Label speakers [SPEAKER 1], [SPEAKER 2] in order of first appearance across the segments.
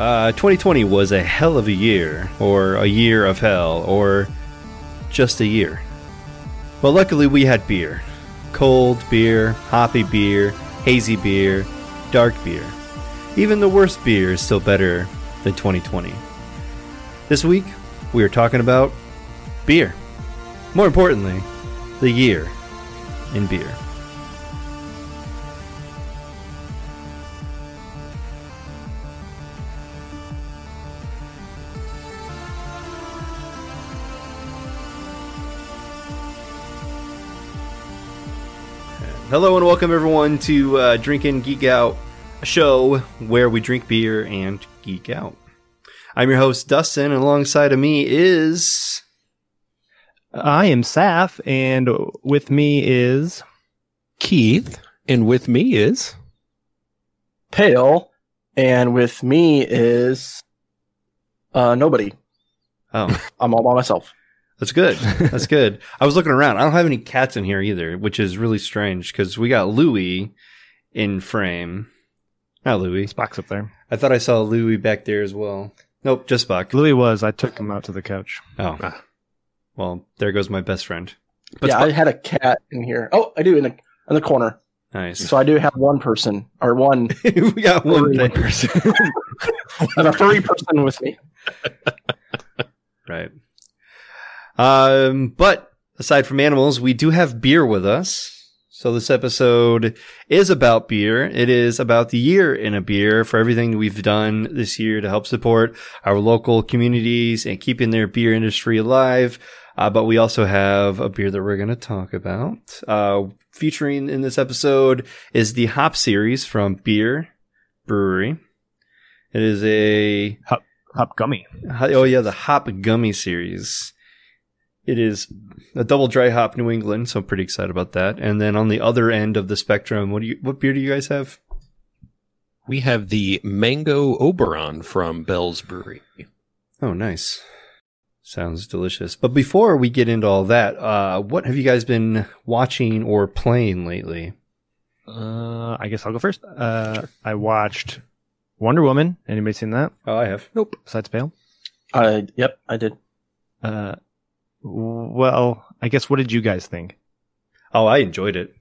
[SPEAKER 1] Uh, 2020 was a hell of a year, or a year of hell, or just a year. But luckily, we had beer cold beer, hoppy beer, hazy beer, dark beer. Even the worst beer is still better than 2020. This week, we are talking about beer. More importantly, the year in beer. Hello and welcome everyone to uh, Drink and Geek Out, a show where we drink beer and geek out. I'm your host Dustin, and alongside of me is
[SPEAKER 2] I am Saf, and with me is
[SPEAKER 3] Keith, and with me is
[SPEAKER 4] Pale, and with me is uh nobody.
[SPEAKER 1] oh,
[SPEAKER 4] I'm all by myself.
[SPEAKER 1] That's good. That's good. I was looking around. I don't have any cats in here either, which is really strange because we got Louie in frame. Not Louie.
[SPEAKER 2] Spock's up there.
[SPEAKER 1] I thought I saw Louie back there as well. Nope, just Spock.
[SPEAKER 2] Louis was. I took him out to the couch.
[SPEAKER 1] Oh,
[SPEAKER 3] Ah.
[SPEAKER 1] well, there goes my best friend.
[SPEAKER 4] yeah, I had a cat in here. Oh, I do in the in the corner.
[SPEAKER 1] Nice.
[SPEAKER 4] So I do have one person or one
[SPEAKER 1] we got one
[SPEAKER 4] Furry
[SPEAKER 1] thing.
[SPEAKER 4] person. I have a furry person with me.
[SPEAKER 1] Right. Um, but aside from animals, we do have beer with us. So this episode is about beer. It is about the year in a beer for everything we've done this year to help support our local communities and keeping their beer industry alive. Uh, but we also have a beer that we're going to talk about. Uh, featuring in this episode is the Hop series from Bier Brewery. It is a
[SPEAKER 2] Hop gummy.
[SPEAKER 1] Oh yeah, the hop gummy series. It is a double dry hop New England, so I'm pretty excited about that. And then on the other end of the spectrum, what do you what beer do you guys have?
[SPEAKER 3] we have the Mango Oberon from Bell's Brewery.
[SPEAKER 1] Oh, nice. Sounds delicious. But before we get into all that, uh, what have you guys been watching or playing lately?
[SPEAKER 2] Uh, I guess I'll go first. Uh, I watched Wonder Woman. Anybody seen that?
[SPEAKER 1] Oh, I have.
[SPEAKER 2] Nope. Besides Pale.
[SPEAKER 4] I yep, I did.
[SPEAKER 2] Uh, well, I guess what did you guys think?
[SPEAKER 1] Oh, I enjoyed it.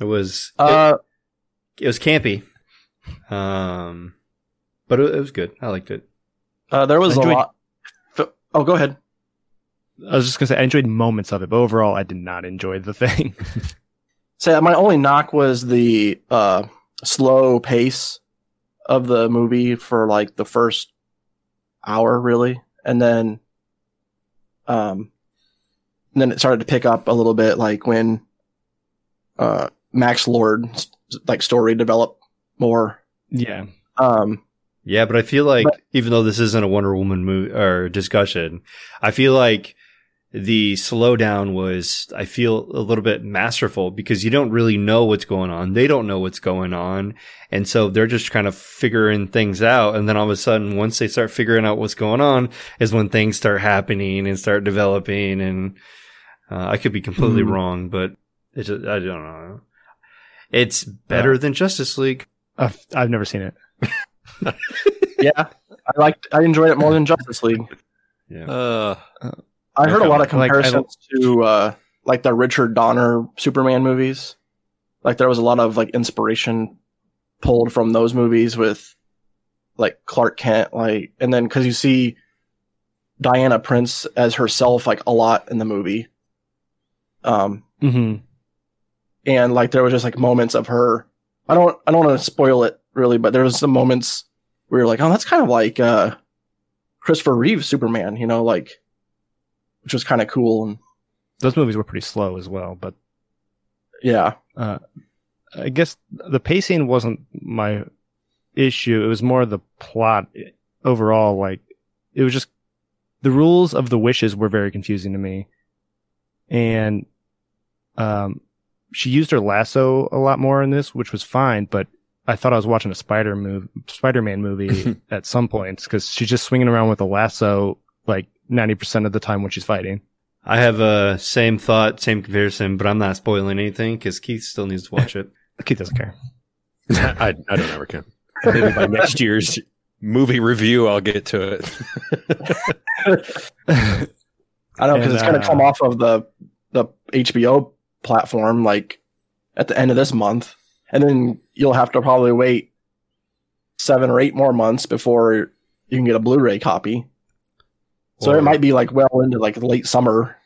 [SPEAKER 1] It was
[SPEAKER 4] Uh
[SPEAKER 1] it was campy. Um, but it, it was good. I liked it.
[SPEAKER 4] uh there was
[SPEAKER 2] I
[SPEAKER 4] a
[SPEAKER 2] enjoyed-
[SPEAKER 4] lot Oh, go ahead.
[SPEAKER 2] I was just gonna say I enjoyed moments of it, but overall I did not enjoy the thing.
[SPEAKER 4] Say my only knock was the uh slow pace of the movie for like the first hour really and then um and then it started to pick up a little bit like when uh Max Lord's like story developed more
[SPEAKER 2] yeah.
[SPEAKER 4] um
[SPEAKER 1] Yeah, but I feel like
[SPEAKER 4] But-
[SPEAKER 1] even though this isn't a Wonder Woman movie or discussion, I feel like the slowdown was I feel a little bit masterful because you don't really know what's going on. They don't know what's going on. And so they're just kind of figuring things out. And then all of a sudden, once they start figuring out what's going on is when things start happening and start developing. And uh, I could be completely
[SPEAKER 2] Mhm.
[SPEAKER 1] wrong, but it's just, I don't know. It's better than Justice League.
[SPEAKER 2] I've, I've never seen it.
[SPEAKER 4] yeah I liked I enjoyed it more than Justice League
[SPEAKER 1] Yeah.
[SPEAKER 3] Uh,
[SPEAKER 4] I heard a lot of
[SPEAKER 2] Like,
[SPEAKER 4] comparisons to uh, like the Richard Donner Superman movies. Like there was a lot of like inspiration pulled from those movies with like Clark Kent, like, and then because you see Diana Prince as herself like a lot in the movie, um,
[SPEAKER 2] Mm-hmm.
[SPEAKER 4] and like there was just like moments of her. I don't I don't want to spoil it really, but there was some moments where you're like, oh, that's kind of like uh, Christopher Reeve Superman, you know, like, which was kind of cool and
[SPEAKER 2] Those movies were pretty slow as well, but
[SPEAKER 4] yeah.
[SPEAKER 2] uh, I guess the pacing wasn't my issue. It was more the plot overall. Like it was just the rules of the wishes were very confusing to me, and um, she used her lasso a lot more in this, which was fine. But I thought I was watching a Spider move, Spider-Man movie at some points because she's just swinging around with a lasso like ninety percent of the time when she's fighting.
[SPEAKER 1] I have a same thought, same comparison, but I'm not spoiling anything because Keith still needs to watch it.
[SPEAKER 2] Keith doesn't care.
[SPEAKER 3] I, I don't ever care. Maybe by next year's movie review, I'll get to it.
[SPEAKER 4] I know because
[SPEAKER 2] And,
[SPEAKER 4] it's going to
[SPEAKER 2] uh,
[SPEAKER 4] come off of the the HBO platform like at the end of this month, and then you'll have to probably wait seven or eight more months before you can get a Blu-ray copy. So
[SPEAKER 1] Or-
[SPEAKER 4] it might be like well into like late summer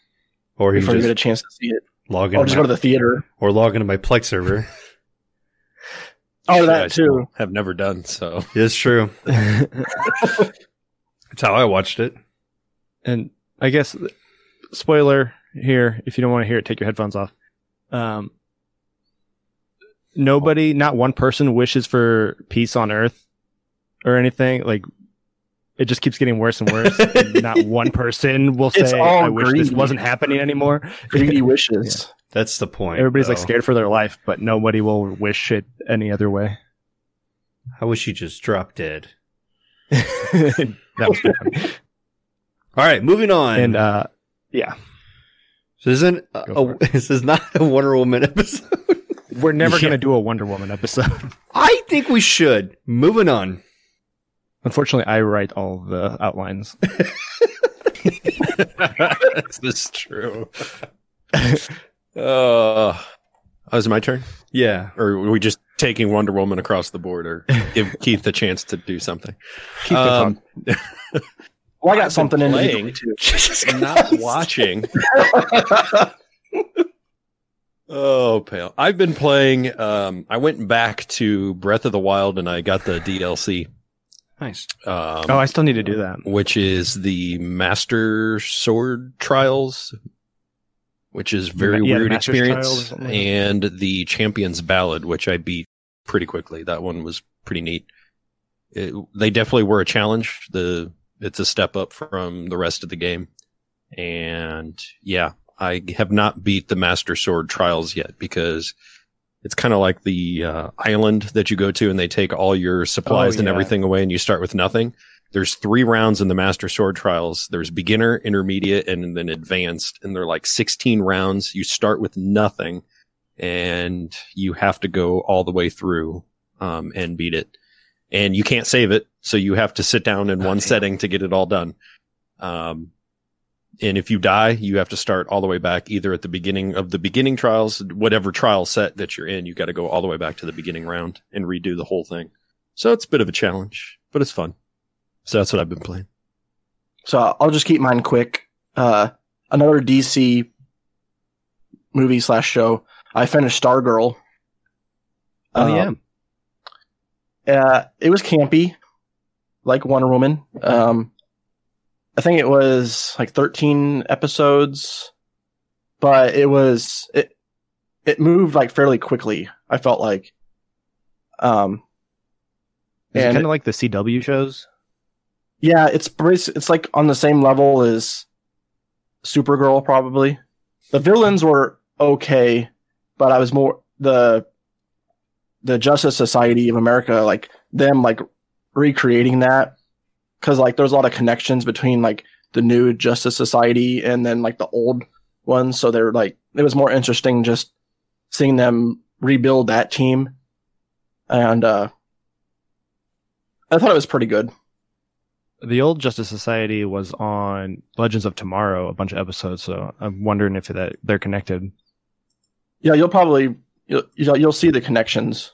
[SPEAKER 1] Or you
[SPEAKER 4] before you
[SPEAKER 1] just
[SPEAKER 4] get a chance to see it,
[SPEAKER 1] log
[SPEAKER 4] in
[SPEAKER 1] or
[SPEAKER 4] just
[SPEAKER 1] my,
[SPEAKER 4] go to the theater.
[SPEAKER 1] or log into my Plex server.
[SPEAKER 4] Oh,
[SPEAKER 3] Shit, I
[SPEAKER 4] that too.
[SPEAKER 3] Have never done so.
[SPEAKER 1] it's true. That's how I watched it.
[SPEAKER 2] and I guess spoiler here, if you don't want to hear it, take your headphones off. Um, nobody, not one person wishes for peace on earth or anything. Like it just keeps getting worse and worse. and not one person will say,
[SPEAKER 4] all
[SPEAKER 2] "I wish this wasn't happening anymore."
[SPEAKER 4] Greedy wishes.
[SPEAKER 1] That's the point.
[SPEAKER 2] Everybody's like scared for their life, but nobody will wish it any other way.
[SPEAKER 1] I wish you just dropped dead.
[SPEAKER 2] that was funny.
[SPEAKER 1] All right, moving on.
[SPEAKER 2] And uh, yeah,
[SPEAKER 1] this isn't a, a- this is not a Wonder Woman episode.
[SPEAKER 2] we're never
[SPEAKER 1] Yeah.
[SPEAKER 2] gonna do a Wonder Woman episode.
[SPEAKER 1] I think we should. Moving on.
[SPEAKER 2] Unfortunately, I write all the outlines.
[SPEAKER 3] this is true. Uh, oh, is it my turn?
[SPEAKER 1] Yeah.
[SPEAKER 3] Or are we just taking Wonder Woman across the board, or give Keith a chance to do something?
[SPEAKER 2] Keep the
[SPEAKER 3] Um,
[SPEAKER 4] Well, I got
[SPEAKER 3] I've
[SPEAKER 4] something
[SPEAKER 3] been
[SPEAKER 4] individually
[SPEAKER 3] playing.
[SPEAKER 4] too.
[SPEAKER 3] not watching. Oh, pale. I've been playing. Um, I went back to Breath of the Wild and I got the DLC,
[SPEAKER 1] Nice.
[SPEAKER 3] um,
[SPEAKER 2] Oh, I still need to do that.
[SPEAKER 3] which is the Master Sword Trials, which is very
[SPEAKER 2] Yeah,
[SPEAKER 3] weird
[SPEAKER 2] Master's Trials or
[SPEAKER 3] experience,
[SPEAKER 2] like
[SPEAKER 3] and the Champion's Ballad, which I beat pretty quickly. That one was pretty neat. It, they definitely were a challenge. The it's a step up from the rest of the game, and yeah, I have not beat the Master Sword Trials yet because it's kind of like the uh, island that you go to and they take all your supplies and
[SPEAKER 2] yeah.
[SPEAKER 3] everything away and you start with nothing. There's three rounds in the Master Sword Trials. There's beginner, intermediate, and then advanced. And they're like 16 rounds. You start with nothing and you have to go all the way through, um, and beat it. And you can't save it. So you have to sit down in
[SPEAKER 1] Oh,
[SPEAKER 3] one
[SPEAKER 1] damn.
[SPEAKER 3] setting to get it all done. Um, and if you die, you have to start all the way back either at the beginning of the beginning trials, whatever trial set that you're in, you got to go all the way back to the beginning round and redo the whole thing. So it's a bit of a challenge, but it's fun. So that's what I've been playing.
[SPEAKER 4] So I'll just keep mine quick. Uh, another DC movie slash show. I finished Stargirl.
[SPEAKER 2] Oh
[SPEAKER 4] Um,
[SPEAKER 2] yeah,
[SPEAKER 4] Uh, it was campy, like Wonder Woman. Um, I think it was like 13 episodes, but it was it it moved like fairly quickly. I felt like, um,
[SPEAKER 2] is
[SPEAKER 4] and
[SPEAKER 2] kind of like the CW shows?
[SPEAKER 4] yeah, it's it's like on the same level as Supergirl. Probably the villains were okay, but I was more the the Justice Society of America, like them, like recreating that because like there's a lot of connections between like the new Justice Society and then like the old ones. So they're like it was more interesting just seeing them rebuild that team, and uh I thought it was pretty good.
[SPEAKER 2] The old Justice Society was on Legends of Tomorrow, a bunch of episodes. So I'm wondering if that they're connected.
[SPEAKER 4] Yeah, you'll probably you'll you'll, see the connections.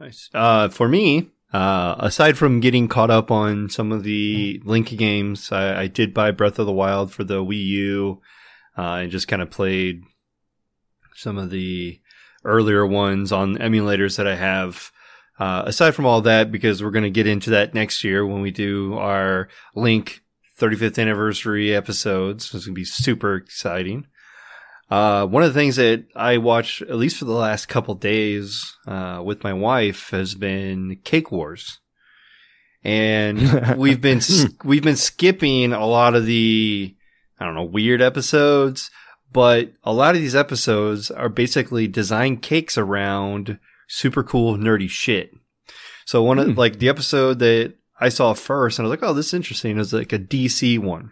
[SPEAKER 1] Nice. Uh, for me, uh, aside from getting caught up on some of the Link games, I, I did buy Breath of the Wild for the Wii U, uh, and just kind of played some of the earlier ones on emulators that I have. Uh, aside from all that, because we're going to get into that next year when we do our Link 35th anniversary episodes. So it's going to be super exciting. Uh, one of the things that I watch, at least for the last couple days, uh, with my wife has been Cake Wars. And we've been, we've been skipping a lot of the, I don't know, weird episodes, but a lot of these episodes are basically design cakes around super cool nerdy shit. So one
[SPEAKER 2] Hmm.
[SPEAKER 1] of, like the episode that I saw first and I was like, oh, this is interesting. Is like a DC one.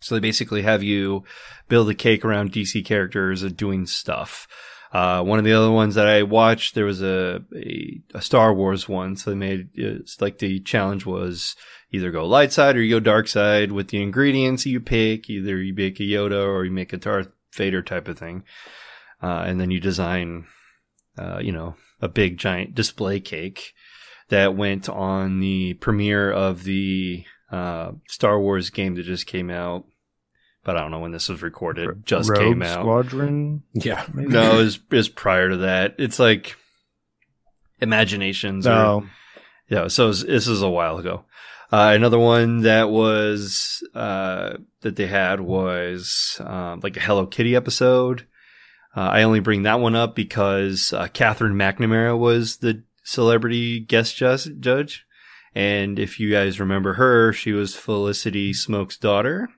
[SPEAKER 1] So they basically have you build a cake around DC characters and doing stuff. Uh, one of the other ones that I watched, there was a, a, a Star Wars one. So they made, it's like the challenge was either go light side or you go dark side with the ingredients you pick. Either you make a Yoda or you make a Darth Vader type of thing. Uh, and then you design, uh, you know, a big giant display cake that went on the premiere of the, uh, Star Wars game that just came out. But I don't know when this was recorded. Just
[SPEAKER 2] Rogue
[SPEAKER 1] came out.
[SPEAKER 2] Squadron.
[SPEAKER 3] Yeah.
[SPEAKER 2] Maybe?
[SPEAKER 1] No, it was, it was prior to that. It's like imaginations. or-
[SPEAKER 2] No.
[SPEAKER 1] yeah, so was- this is a while ago. Uh, another one that was uh, that they had was um, like a Hello Kitty episode. Uh, I only bring that one up because uh, Katherine McNamara was the celebrity guest ju- judge, and if you guys remember her, she was Felicity Smoak's daughter,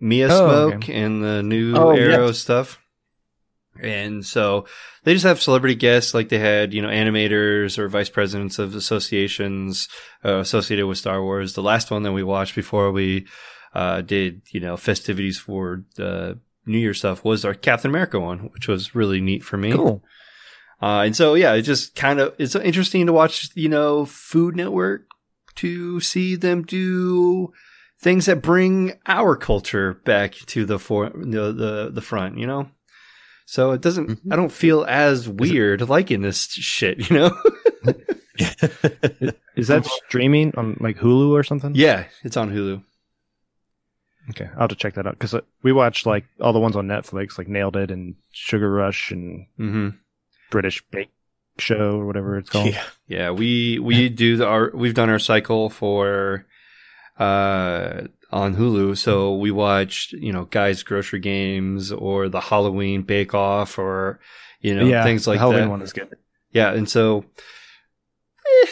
[SPEAKER 1] Mia
[SPEAKER 2] Oh,
[SPEAKER 1] Smoak,
[SPEAKER 2] okay.
[SPEAKER 1] and the new
[SPEAKER 4] Oh,
[SPEAKER 1] Arrow stuff. And so they just have celebrity guests like they had, you know, animators or vice presidents of associations uh, associated with Star Wars. The last one that we watched before we uh, did, you know, festivities for the New Year stuff was our Captain America one, which was really neat for me.
[SPEAKER 2] Cool.
[SPEAKER 1] Uh, and so, yeah, it just kind of, it's interesting to watch, you know, Food Network to see them do things that bring our culture back to the for the, the, the front, you know? So it doesn't,
[SPEAKER 3] Mhm.
[SPEAKER 1] I don't feel as weird liking this shit, you know?
[SPEAKER 2] Is that streaming on like Hulu or something?
[SPEAKER 1] yeah, it's on Hulu.
[SPEAKER 2] Okay, I'll have to check that out because we watched like all the ones on Netflix, like Nailed It and Sugar Rush and
[SPEAKER 1] hmm
[SPEAKER 2] British Bake Show or whatever it's called.
[SPEAKER 3] Yeah.
[SPEAKER 1] Yeah, we we do the, our we've done our cycle for uh on Hulu. So we watched, you know, Guy's Grocery Games or the Halloween bake off or you know,
[SPEAKER 2] yeah,
[SPEAKER 1] things like
[SPEAKER 2] Halloween
[SPEAKER 1] that.
[SPEAKER 2] one is good.
[SPEAKER 1] Yeah, and so eh,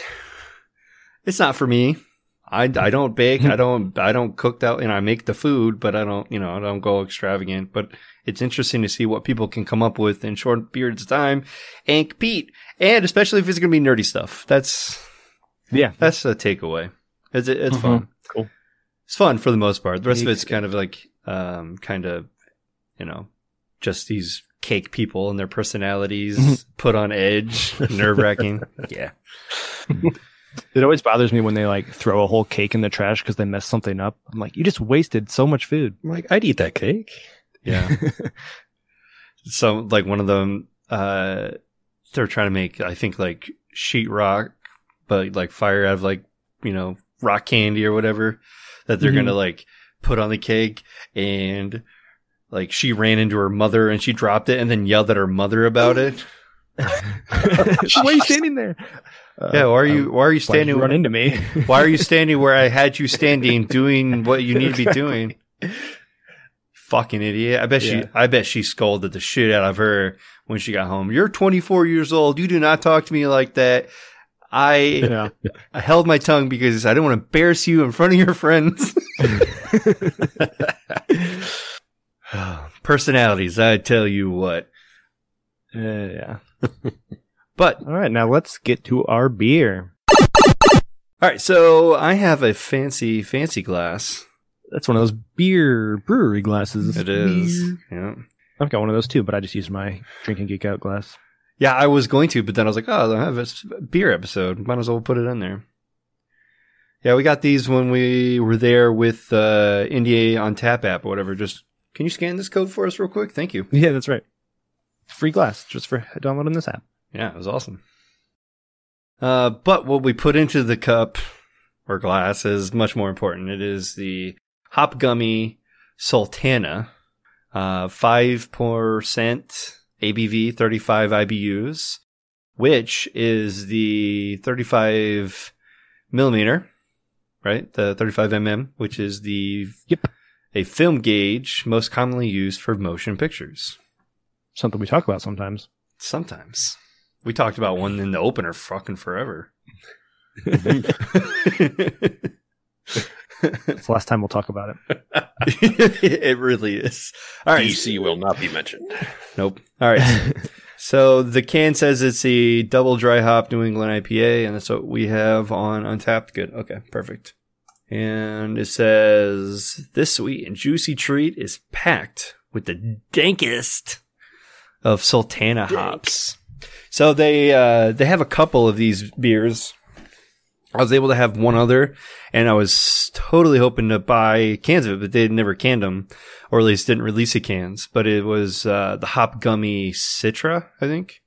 [SPEAKER 1] it's not for me. I, I don't bake. I don't I don't cook that. and I make the food, but I don't you know I don't go extravagant. But it's interesting to see what people can come up with in short periods of time and compete, and especially if it's going to be nerdy stuff. That's
[SPEAKER 2] Yeah,
[SPEAKER 1] that's a takeaway. It's it's
[SPEAKER 4] Mhm.
[SPEAKER 1] fun.
[SPEAKER 2] Cool.
[SPEAKER 1] It's fun for the most part. The rest of it's kind of like um kind of you know just these cake people and their personalities put on edge, nerve wracking. Yeah.
[SPEAKER 2] it always bothers me when they like throw a whole cake in the trash because they messed something up. I'm like, you just wasted so much food.
[SPEAKER 3] I'm like, I'd eat that cake.
[SPEAKER 1] Yeah. so like one of them, uh, they're trying to make, I think like sheetrock, but like fire out of like, you know, rock candy or whatever that they're
[SPEAKER 2] Mhm.
[SPEAKER 1] going to like put on the cake. And like she ran into her mother and she dropped it and then yelled at her mother about it.
[SPEAKER 2] Why are you standing there? Uh,
[SPEAKER 1] yeah. Why are you, why are you standing?
[SPEAKER 2] run into me?
[SPEAKER 1] why are you standing where I had you standing doing what you need to be doing? Fucking idiot. I bet she I bet she scolded the shit out of her when she got home. You're 24 years old. You do not talk to me like that. I,
[SPEAKER 2] yeah.
[SPEAKER 1] I held my tongue because I didn't want to embarrass you in front of your friends. Personalities, I tell you what.
[SPEAKER 2] Yeah, yeah.
[SPEAKER 1] But
[SPEAKER 2] All right, now let's get to our beer.
[SPEAKER 1] all right, so I have a fancy fancy glass.
[SPEAKER 2] That's one of those Bier Brewery glasses.
[SPEAKER 1] It is. Yeah.
[SPEAKER 2] I've got one of those too, but I just use my drinking geek out glass.
[SPEAKER 1] Yeah, I was going to, but then I was like, oh, I have a beer episode. Might as well put it in there. Yeah, we got these when we were there with uh, Indiana On Tap app or whatever. Just can you scan this code for us real quick? Thank you.
[SPEAKER 2] Yeah, that's right. Free glass just for downloading this app.
[SPEAKER 1] Yeah, it was awesome. Uh, but what we put into the cup or glass is much more important. It is the Hop Gummy Sultana, uh, 5% ABV, 35 IBUs, which is the 35 millimeter, right? The 35 mm, which is the
[SPEAKER 2] Yep.
[SPEAKER 1] a film gauge most commonly used for motion pictures.
[SPEAKER 2] Something we talk about sometimes.
[SPEAKER 1] Sometimes. We talked about one in the opener fucking forever.
[SPEAKER 2] It's the last time we'll talk about it.
[SPEAKER 1] it really is. All right.
[SPEAKER 3] DC will not be mentioned.
[SPEAKER 1] Nope. All right. so the can says it's a double dry hop New England IPA, and that's what we have on Untappd. Good. Okay. Perfect. And it says this sweet and juicy treat is packed with the dankest of Sultana hops. So they uh, they have a couple of these beers. I was able to have one other, and I was totally hoping to buy cans of it, but they never canned them, or at least didn't release the cans. But it was uh, the Hop Gummy Citra, I think.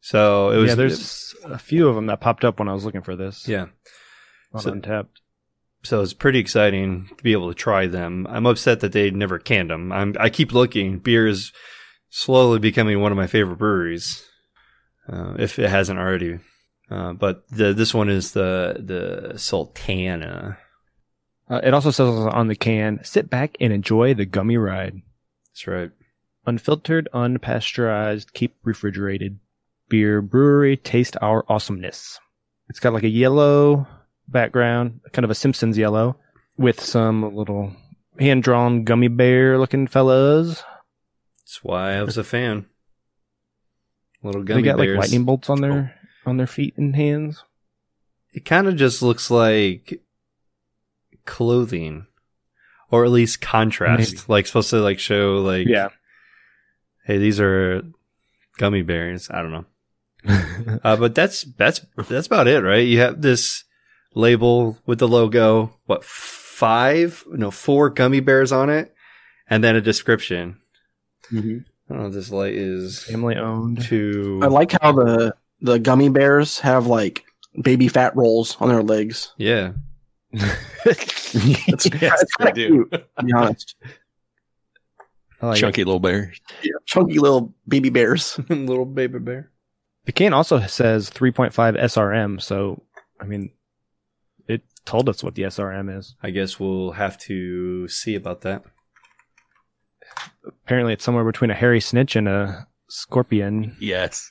[SPEAKER 1] So it was
[SPEAKER 2] yeah, there's a few of them that popped up when I was looking for this.
[SPEAKER 1] yeah.
[SPEAKER 2] on
[SPEAKER 1] So-
[SPEAKER 2] Untappd.
[SPEAKER 1] So it's pretty exciting to be able to try them. I'm upset that they never canned them. I'm, I keep looking. Bier is slowly becoming one of my favorite breweries, uh, if it hasn't already. Uh, but the, this one is the the Sultana.
[SPEAKER 2] Uh, it also says on the can, "Sit back and enjoy the gummy ride."
[SPEAKER 1] That's right.
[SPEAKER 2] Unfiltered, unpasteurized, keep refrigerated Bier Brewery. Taste our awesomeness. It's got like a yellow background, kind of a Simpsons yellow, with some little hand drawn gummy bear looking fellas.
[SPEAKER 1] That's why I was a fan. Little gummy
[SPEAKER 2] they got
[SPEAKER 1] bears.
[SPEAKER 2] like lightning bolts on their on their feet and hands.
[SPEAKER 1] It kind of just looks like clothing, or at least contrast.
[SPEAKER 2] Maybe.
[SPEAKER 1] Like supposed to like show like
[SPEAKER 2] Yeah.
[SPEAKER 1] hey, these are gummy bears. I don't know. Uh, but that's that's that's about it, right? You have this label with the logo. What five? No, four gummy bears on it, and then a description.
[SPEAKER 4] Mm-hmm.
[SPEAKER 1] I don't know if this light is
[SPEAKER 2] Family owned.
[SPEAKER 1] To
[SPEAKER 4] I like how the the gummy bears have like baby fat rolls on their legs.
[SPEAKER 1] yeah,
[SPEAKER 4] It's,
[SPEAKER 2] yes,
[SPEAKER 4] it's
[SPEAKER 3] they
[SPEAKER 4] kind of
[SPEAKER 3] do.
[SPEAKER 4] cute, to be honest.
[SPEAKER 2] I like it.
[SPEAKER 3] Chunky little bear.
[SPEAKER 4] Yeah, chunky little baby bears.
[SPEAKER 1] little baby bear.
[SPEAKER 2] The can also says 3.5 SRM, so I mean, it told us what the SRM is.
[SPEAKER 1] I guess we'll have to see about that.
[SPEAKER 2] Apparently, it's somewhere between a hairy snitch and a scorpion.
[SPEAKER 3] Yes.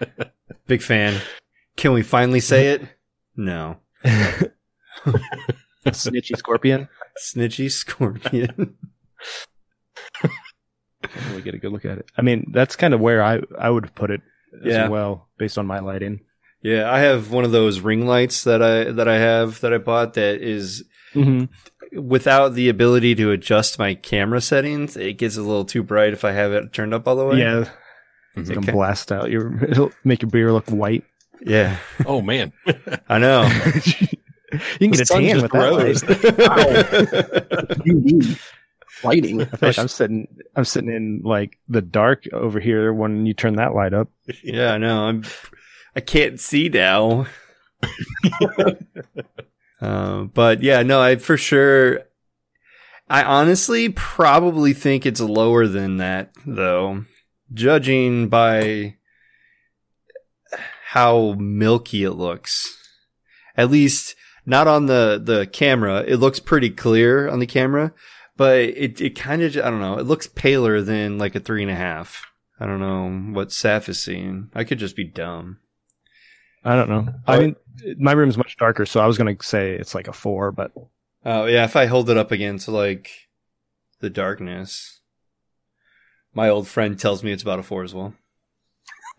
[SPEAKER 1] Big fan. Can we finally say it? No.
[SPEAKER 2] Snitchy scorpion.
[SPEAKER 1] Snitchy scorpion.
[SPEAKER 2] Can't really get a good look at it. I mean, that's kind of where I I would put it as
[SPEAKER 1] Yeah.
[SPEAKER 2] well, based on my lighting.
[SPEAKER 1] yeah, I have one of those ring lights that I that I have that I bought that is
[SPEAKER 2] Mm-hmm.
[SPEAKER 1] without the ability to adjust my camera settings. It gets a little too bright if I have it turned up all the way.
[SPEAKER 2] Yeah,
[SPEAKER 3] Mhm.
[SPEAKER 2] it can
[SPEAKER 1] Okay.
[SPEAKER 2] blast out your. It'll make your beer look white.
[SPEAKER 1] Yeah.
[SPEAKER 3] Oh man.
[SPEAKER 1] I know.
[SPEAKER 2] you can get a tan
[SPEAKER 3] just
[SPEAKER 2] with that.
[SPEAKER 3] rose.
[SPEAKER 2] light.
[SPEAKER 4] UV lighting.
[SPEAKER 2] I feel like I'm sitting. I'm sitting in like the dark over here when you turn that light up.
[SPEAKER 1] yeah, I know. I'm I can't see now. uh, but yeah, no, I for sure I honestly probably think it's lower than that though. Judging by how milky it looks. At least not on the, the camera. It looks pretty clear on the camera, but it, it kind of, I don't know, it looks paler than like a three and a half. I don't know what Saf is seeing. I could just be dumb.
[SPEAKER 2] I don't know. I mean, my room's much darker, so I was gonna say it's like a four, but
[SPEAKER 1] Oh yeah, if I hold it up against like the darkness, my old friend tells me it's about a four as well.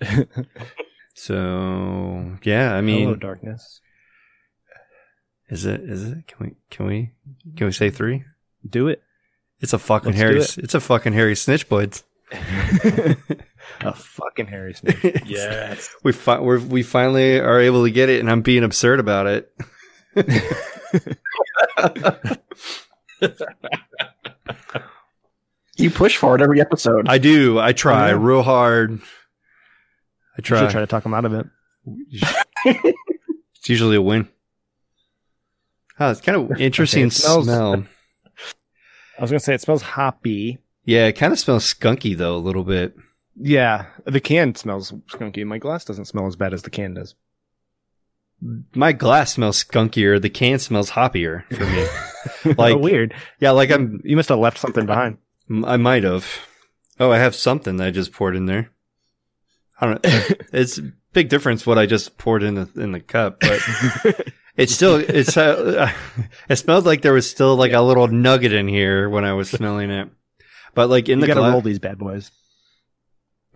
[SPEAKER 1] So yeah, I mean,
[SPEAKER 2] hello darkness.
[SPEAKER 1] is it? Is it? Can we? Can we? Can we say three?
[SPEAKER 2] Do it.
[SPEAKER 1] It's a fucking
[SPEAKER 2] Let's do
[SPEAKER 1] hairy.
[SPEAKER 2] it.
[SPEAKER 1] It's a fucking hairy snitch, boys.
[SPEAKER 2] a fucking Harry Snitch.
[SPEAKER 3] Yes.
[SPEAKER 1] we fi- we're, we finally are able to get it, and I'm being absurd about it.
[SPEAKER 4] You push for it every episode.
[SPEAKER 1] I do. I try
[SPEAKER 2] yeah.
[SPEAKER 1] real hard. I try.
[SPEAKER 2] should try to talk him out of it.
[SPEAKER 1] It's usually a win. Oh, it's kind of interesting
[SPEAKER 2] it smells-
[SPEAKER 1] smell.
[SPEAKER 2] I was gonna say it smells hoppy.
[SPEAKER 1] Yeah, it kind of smells skunky though a little bit.
[SPEAKER 2] Yeah, the can smells skunky. My glass doesn't smell as bad as the can does.
[SPEAKER 1] My glass smells skunkier. The can smells hoppier for me.
[SPEAKER 2] Like
[SPEAKER 1] Like-
[SPEAKER 2] weird.
[SPEAKER 1] yeah, like I'm.
[SPEAKER 2] You must have left something behind.
[SPEAKER 1] I might have. Oh, I have something that I just poured in there. I don't know. It's a big difference what I just poured in the in the cup, but it's still it's uh, it smelled like there was still like a little nugget in here when I was smelling it. But like in
[SPEAKER 2] you
[SPEAKER 1] the
[SPEAKER 2] gotta
[SPEAKER 1] gla-
[SPEAKER 2] roll these bad boys.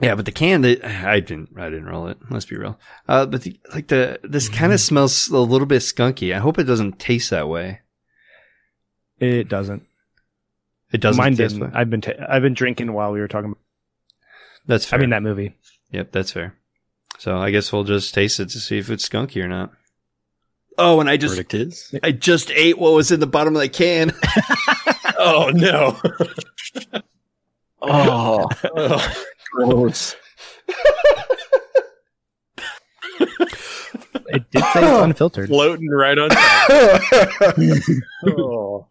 [SPEAKER 1] Yeah, but the can that I didn't I didn't roll it. Let's be real. Uh, but the, like the this kind of smells a little bit skunky. I hope it doesn't taste that way.
[SPEAKER 2] It doesn't.
[SPEAKER 1] It doesn't.
[SPEAKER 2] Mine
[SPEAKER 1] taste
[SPEAKER 2] didn't.
[SPEAKER 1] that-
[SPEAKER 2] I've been ta- I've been drinking while we were talking. About...
[SPEAKER 1] That's fair.
[SPEAKER 2] I mean that movie.
[SPEAKER 1] Yep, that's fair. So I guess we'll just taste it to see if it's skunky or not. Oh, and I just
[SPEAKER 3] Verdict is.
[SPEAKER 1] I just ate what was in the bottom of the can.
[SPEAKER 3] Oh no!
[SPEAKER 4] Oh. oh, gross.
[SPEAKER 2] It did say it's unfiltered.
[SPEAKER 3] Floating right on top. oh,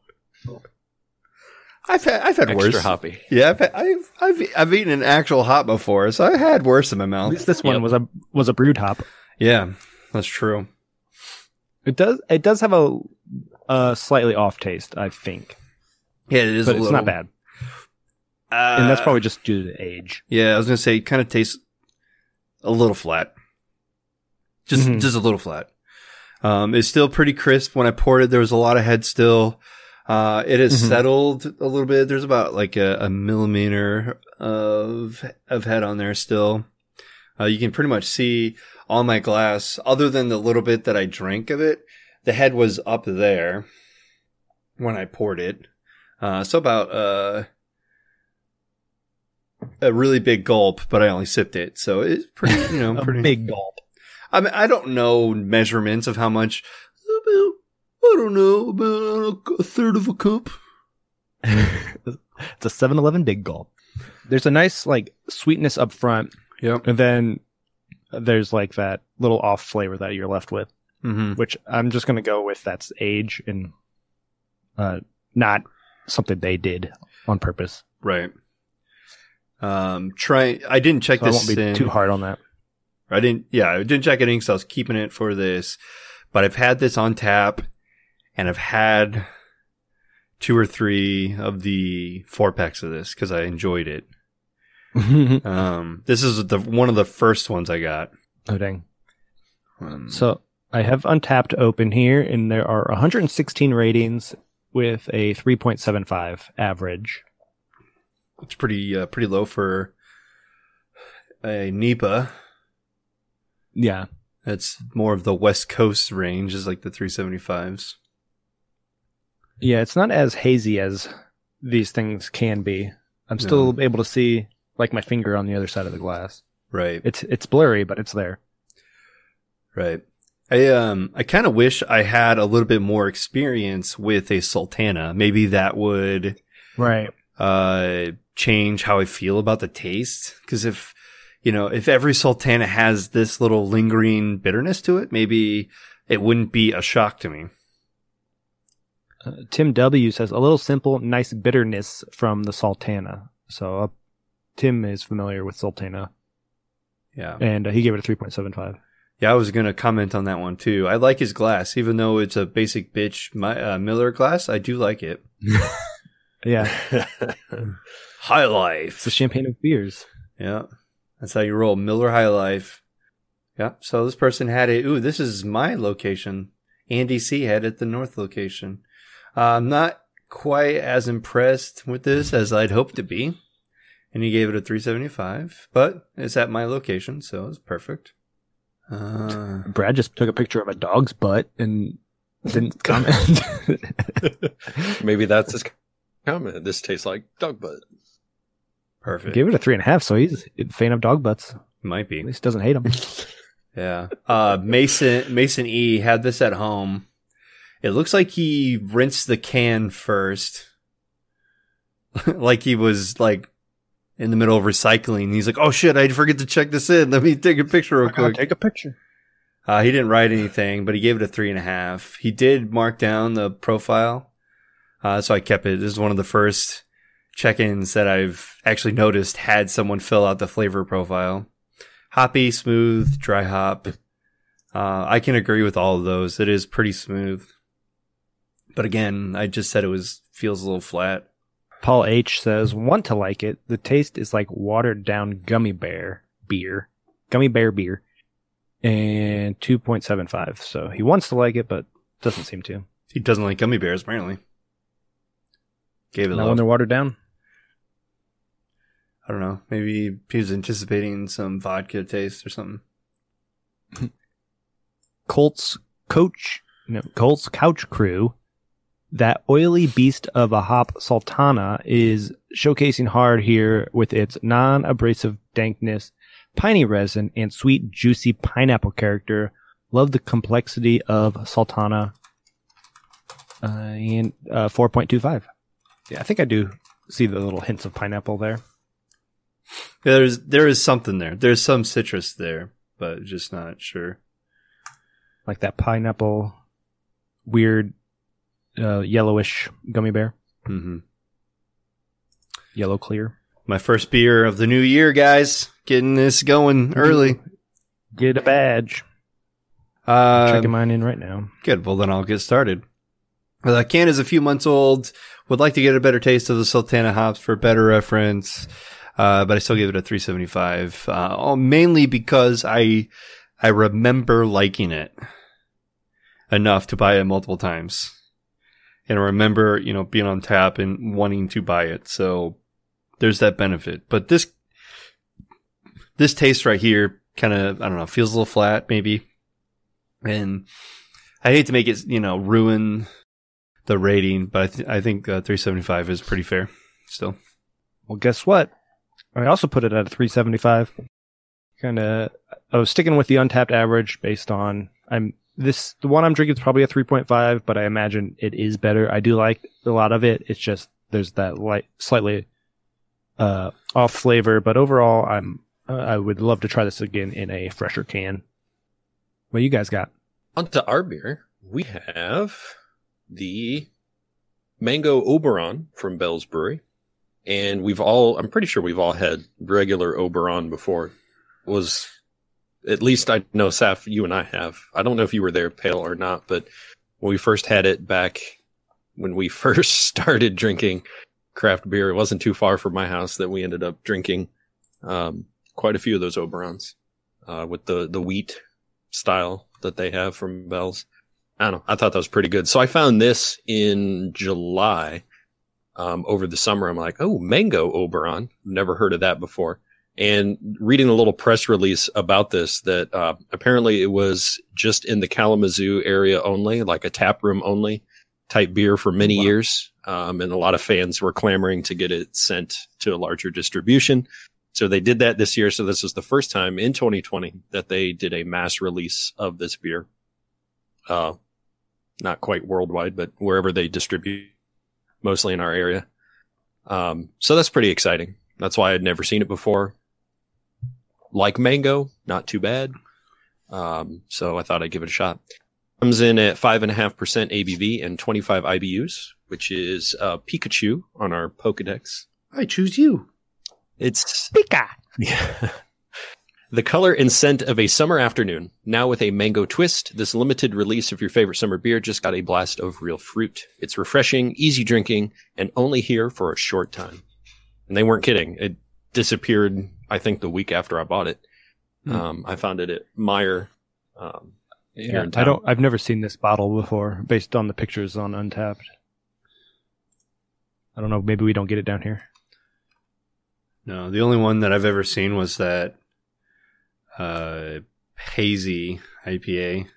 [SPEAKER 1] I've had I've had
[SPEAKER 3] extra
[SPEAKER 1] worse.
[SPEAKER 3] hoppy.
[SPEAKER 1] Yeah, I've, had, I've I've I've eaten an actual hop before, so I had worse in my mouth.
[SPEAKER 2] At least this one
[SPEAKER 3] Yep.
[SPEAKER 2] was a was a brewed hop.
[SPEAKER 1] Yeah, that's true.
[SPEAKER 2] It does it does have a, a slightly off taste, I think,
[SPEAKER 1] Yeah, it is.
[SPEAKER 2] but
[SPEAKER 1] a
[SPEAKER 2] it's
[SPEAKER 1] little,
[SPEAKER 2] not bad,
[SPEAKER 1] Uh,
[SPEAKER 2] and that's probably just due to the age.
[SPEAKER 1] yeah. I was gonna say, it kind of tastes a little flat, just
[SPEAKER 2] Mhm.
[SPEAKER 1] just a little flat. Um, it's still pretty crisp. When I poured it, there was a lot of head still. Uh, it has
[SPEAKER 2] Mhm.
[SPEAKER 1] settled a little bit. There's about like a, a millimeter of of head on there still. Uh, you can pretty much see on my glass, other than the little bit that I drank of it, the head was up there when I poured it. Uh, so about uh, a really big gulp, but I only sipped it, so it's pretty, you know,
[SPEAKER 2] A
[SPEAKER 1] pretty
[SPEAKER 2] big gulp.
[SPEAKER 1] I mean, I don't know measurements of how much. I don't know about a third of a cup.
[SPEAKER 2] it's a 7-Eleven big gulp. There's a nice like sweetness up front,
[SPEAKER 1] Yep.
[SPEAKER 2] and then there's like that little off flavor that you're left with,
[SPEAKER 1] Mm-hmm.
[SPEAKER 2] which I'm just gonna go with that's age and uh, not something they did on purpose.
[SPEAKER 1] Right. Um, try. I didn't check
[SPEAKER 2] So I
[SPEAKER 1] this
[SPEAKER 2] won't be
[SPEAKER 1] in.
[SPEAKER 2] too hard on that.
[SPEAKER 1] I didn't. Yeah, I didn't check it in because I was keeping it for this. But I've had this on tap, and I've had two or three of the four packs of this because I enjoyed it. Um, this is the one of the first ones I got.
[SPEAKER 2] oh dang!
[SPEAKER 1] Um,
[SPEAKER 2] So I have Untappd open here, and there are 116 ratings with a 3.75 average.
[SPEAKER 1] it's pretty uh, pretty low for a NEIPA.
[SPEAKER 2] Yeah,
[SPEAKER 1] That's more of the West Coast range, is like the 375s.
[SPEAKER 2] Yeah, it's not as hazy as these things can be. I'm still able to see like my finger on the other side of the glass.
[SPEAKER 1] Right,
[SPEAKER 2] It's it's blurry, but it's there.
[SPEAKER 1] right. I um I kind of wish I had a little bit more experience with a Sultana. Maybe that would
[SPEAKER 2] Right.
[SPEAKER 1] uh change how I feel about the taste. Because if you know if every Sultana has this little lingering bitterness to it, maybe it wouldn't be a shock to me.
[SPEAKER 2] Uh, Tim W says a little simple, nice bitterness from the Sultana. So uh, Tim is familiar with Sultana,
[SPEAKER 1] Yeah.
[SPEAKER 2] and uh, he gave it a 3.75.
[SPEAKER 1] Yeah, I was gonna comment on that one too. I like his glass, even though it's a basic bitch my, uh, Miller glass. I do like it.
[SPEAKER 2] Yeah,
[SPEAKER 1] High
[SPEAKER 2] it's
[SPEAKER 1] Life.
[SPEAKER 2] the champagne of beers.
[SPEAKER 1] Yeah, that's how you roll. Miller High Life. Yeah. So this person had it. Ooh, this is my location. Andy C had it the north location. Uh, I'm not quite as impressed with this as I'd hoped to be, and he gave it a 375. But it's at my location, so it's perfect. Uh,
[SPEAKER 2] Brad just took a picture of a dog's butt and didn't comment.
[SPEAKER 3] Maybe that's his comment. This tastes like dog butt.
[SPEAKER 1] perfect.
[SPEAKER 2] Give it a three and a half, so he's a fan of dog butts.
[SPEAKER 1] Might be.
[SPEAKER 2] At least doesn't hate them.
[SPEAKER 1] Yeah. Uh, Mason, Mason E had this at home. It looks like he rinsed the can first. like he was like in the middle of recycling. He's like, oh shit, I forget to check this in. Let me take a picture real quick.
[SPEAKER 2] Take a picture.
[SPEAKER 1] Uh, he didn't write anything, but he gave it a three and a half. He did mark down the profile. Uh, so I kept it. This is one of the first check-ins that I've actually noticed had someone fill out the flavor profile. Hoppy, smooth, dry hop. Uh, I can agree with all of those. It is pretty smooth. But again, I just said it was, feels a little flat.
[SPEAKER 2] Paul H says, want to like it. The taste is like watered down gummy bear beer. Gummy bear beer. And 2.75. So he wants to like it, but doesn't seem to.
[SPEAKER 1] He doesn't like gummy bears, apparently. Gave it
[SPEAKER 2] Not
[SPEAKER 1] love.
[SPEAKER 2] when they're watered down.
[SPEAKER 1] I don't know. Maybe he was anticipating some vodka taste or something.
[SPEAKER 2] Colts coach, no, Colts couch crew that oily beast of a hop Sultana is showcasing hard here with its non-abrasive dankness, piney resin, and sweet, juicy pineapple character. Love the complexity of Sultana. Uh, and uh, 4.25. Yeah, I think I do see the little hints of pineapple there.
[SPEAKER 1] There's there is something there. There's some citrus there, but just not sure.
[SPEAKER 2] Like that pineapple, weird, uh, yellowish gummy bear.
[SPEAKER 1] Mm-hmm.
[SPEAKER 2] Yellow clear.
[SPEAKER 1] My first beer of the new year, guys. Getting this going early.
[SPEAKER 2] Get a badge.
[SPEAKER 1] Uh,
[SPEAKER 2] Checking mine in right now.
[SPEAKER 1] Good. Well, then I'll get started. The can is a few months old. Would like to get a better taste of the Sultana hops for better reference, uh, but I still give it a 375. Uh, mainly because I I remember liking it enough to buy it multiple times, and I remember you know being on tap and wanting to buy it. So there's that benefit. But this this taste right here kind of I don't know feels a little flat maybe, and I hate to make it you know ruin the rating, but I, th- I think uh, 375 is pretty fair still.
[SPEAKER 2] Well, guess what? I also put it at a 375. Kind of, I was sticking with the Untappd average based on I'm this the one I'm drinking is probably a 3.5, but I imagine it is better. I do like a lot of it. It's just there's that light, slightly uh, off flavor, but overall, I'm uh, I would love to try this again in a fresher can. What you guys got?
[SPEAKER 3] On to our beer. We have the Mango Oberon from Bell's Brewery. And we've all, I'm pretty sure we've all had regular Oberon before. Was, at least I know, Saf, you and I have. I don't know if you were there, Pale, or not, but when we first had it back when we first started drinking craft beer, it wasn't too far from my house that we ended up drinking um, quite a few of those Oberons uh, with the, the wheat style that they have from Bell's. I don't know. I thought that was pretty good. So I found this in July. Um, over the summer, I'm like, oh, mango Oberon. Never heard of that before. And reading a little press release about this, that uh, apparently it was just in the Kalamazoo area only, like a tap room only type beer for many
[SPEAKER 2] Wow.
[SPEAKER 3] years. Um, and a lot of fans were clamoring to get it sent to a larger distribution. So they did that this year. So this is the first time in 2020 that they did a mass release of this beer. Uh, not quite worldwide, but wherever they distribute, mostly in our area. Um, so that's pretty exciting. That's why I'd never seen it before. Like mango, not too bad. Um, so I thought I'd give it a shot. Comes in at five and a half percent ABV and 25 IBUs, which is uh, Pikachu on our Pokedex.
[SPEAKER 1] I choose you.
[SPEAKER 3] It's
[SPEAKER 2] Pika.
[SPEAKER 3] yeah. The color and scent of a summer afternoon. Now with a mango twist, this limited release of your favorite summer beer just got a blast of real fruit. It's refreshing, easy drinking, and only here for a short time. And they weren't kidding. It disappeared, I think, the week after I bought it.
[SPEAKER 1] Hmm.
[SPEAKER 3] Um, I found it at Meijer. Um, here in
[SPEAKER 2] I don't. I've never seen this bottle before, based on the pictures on Untappd. I don't know. Maybe we don't get it down here.
[SPEAKER 1] No, the only one that I've ever seen was that uh, hazy IPA.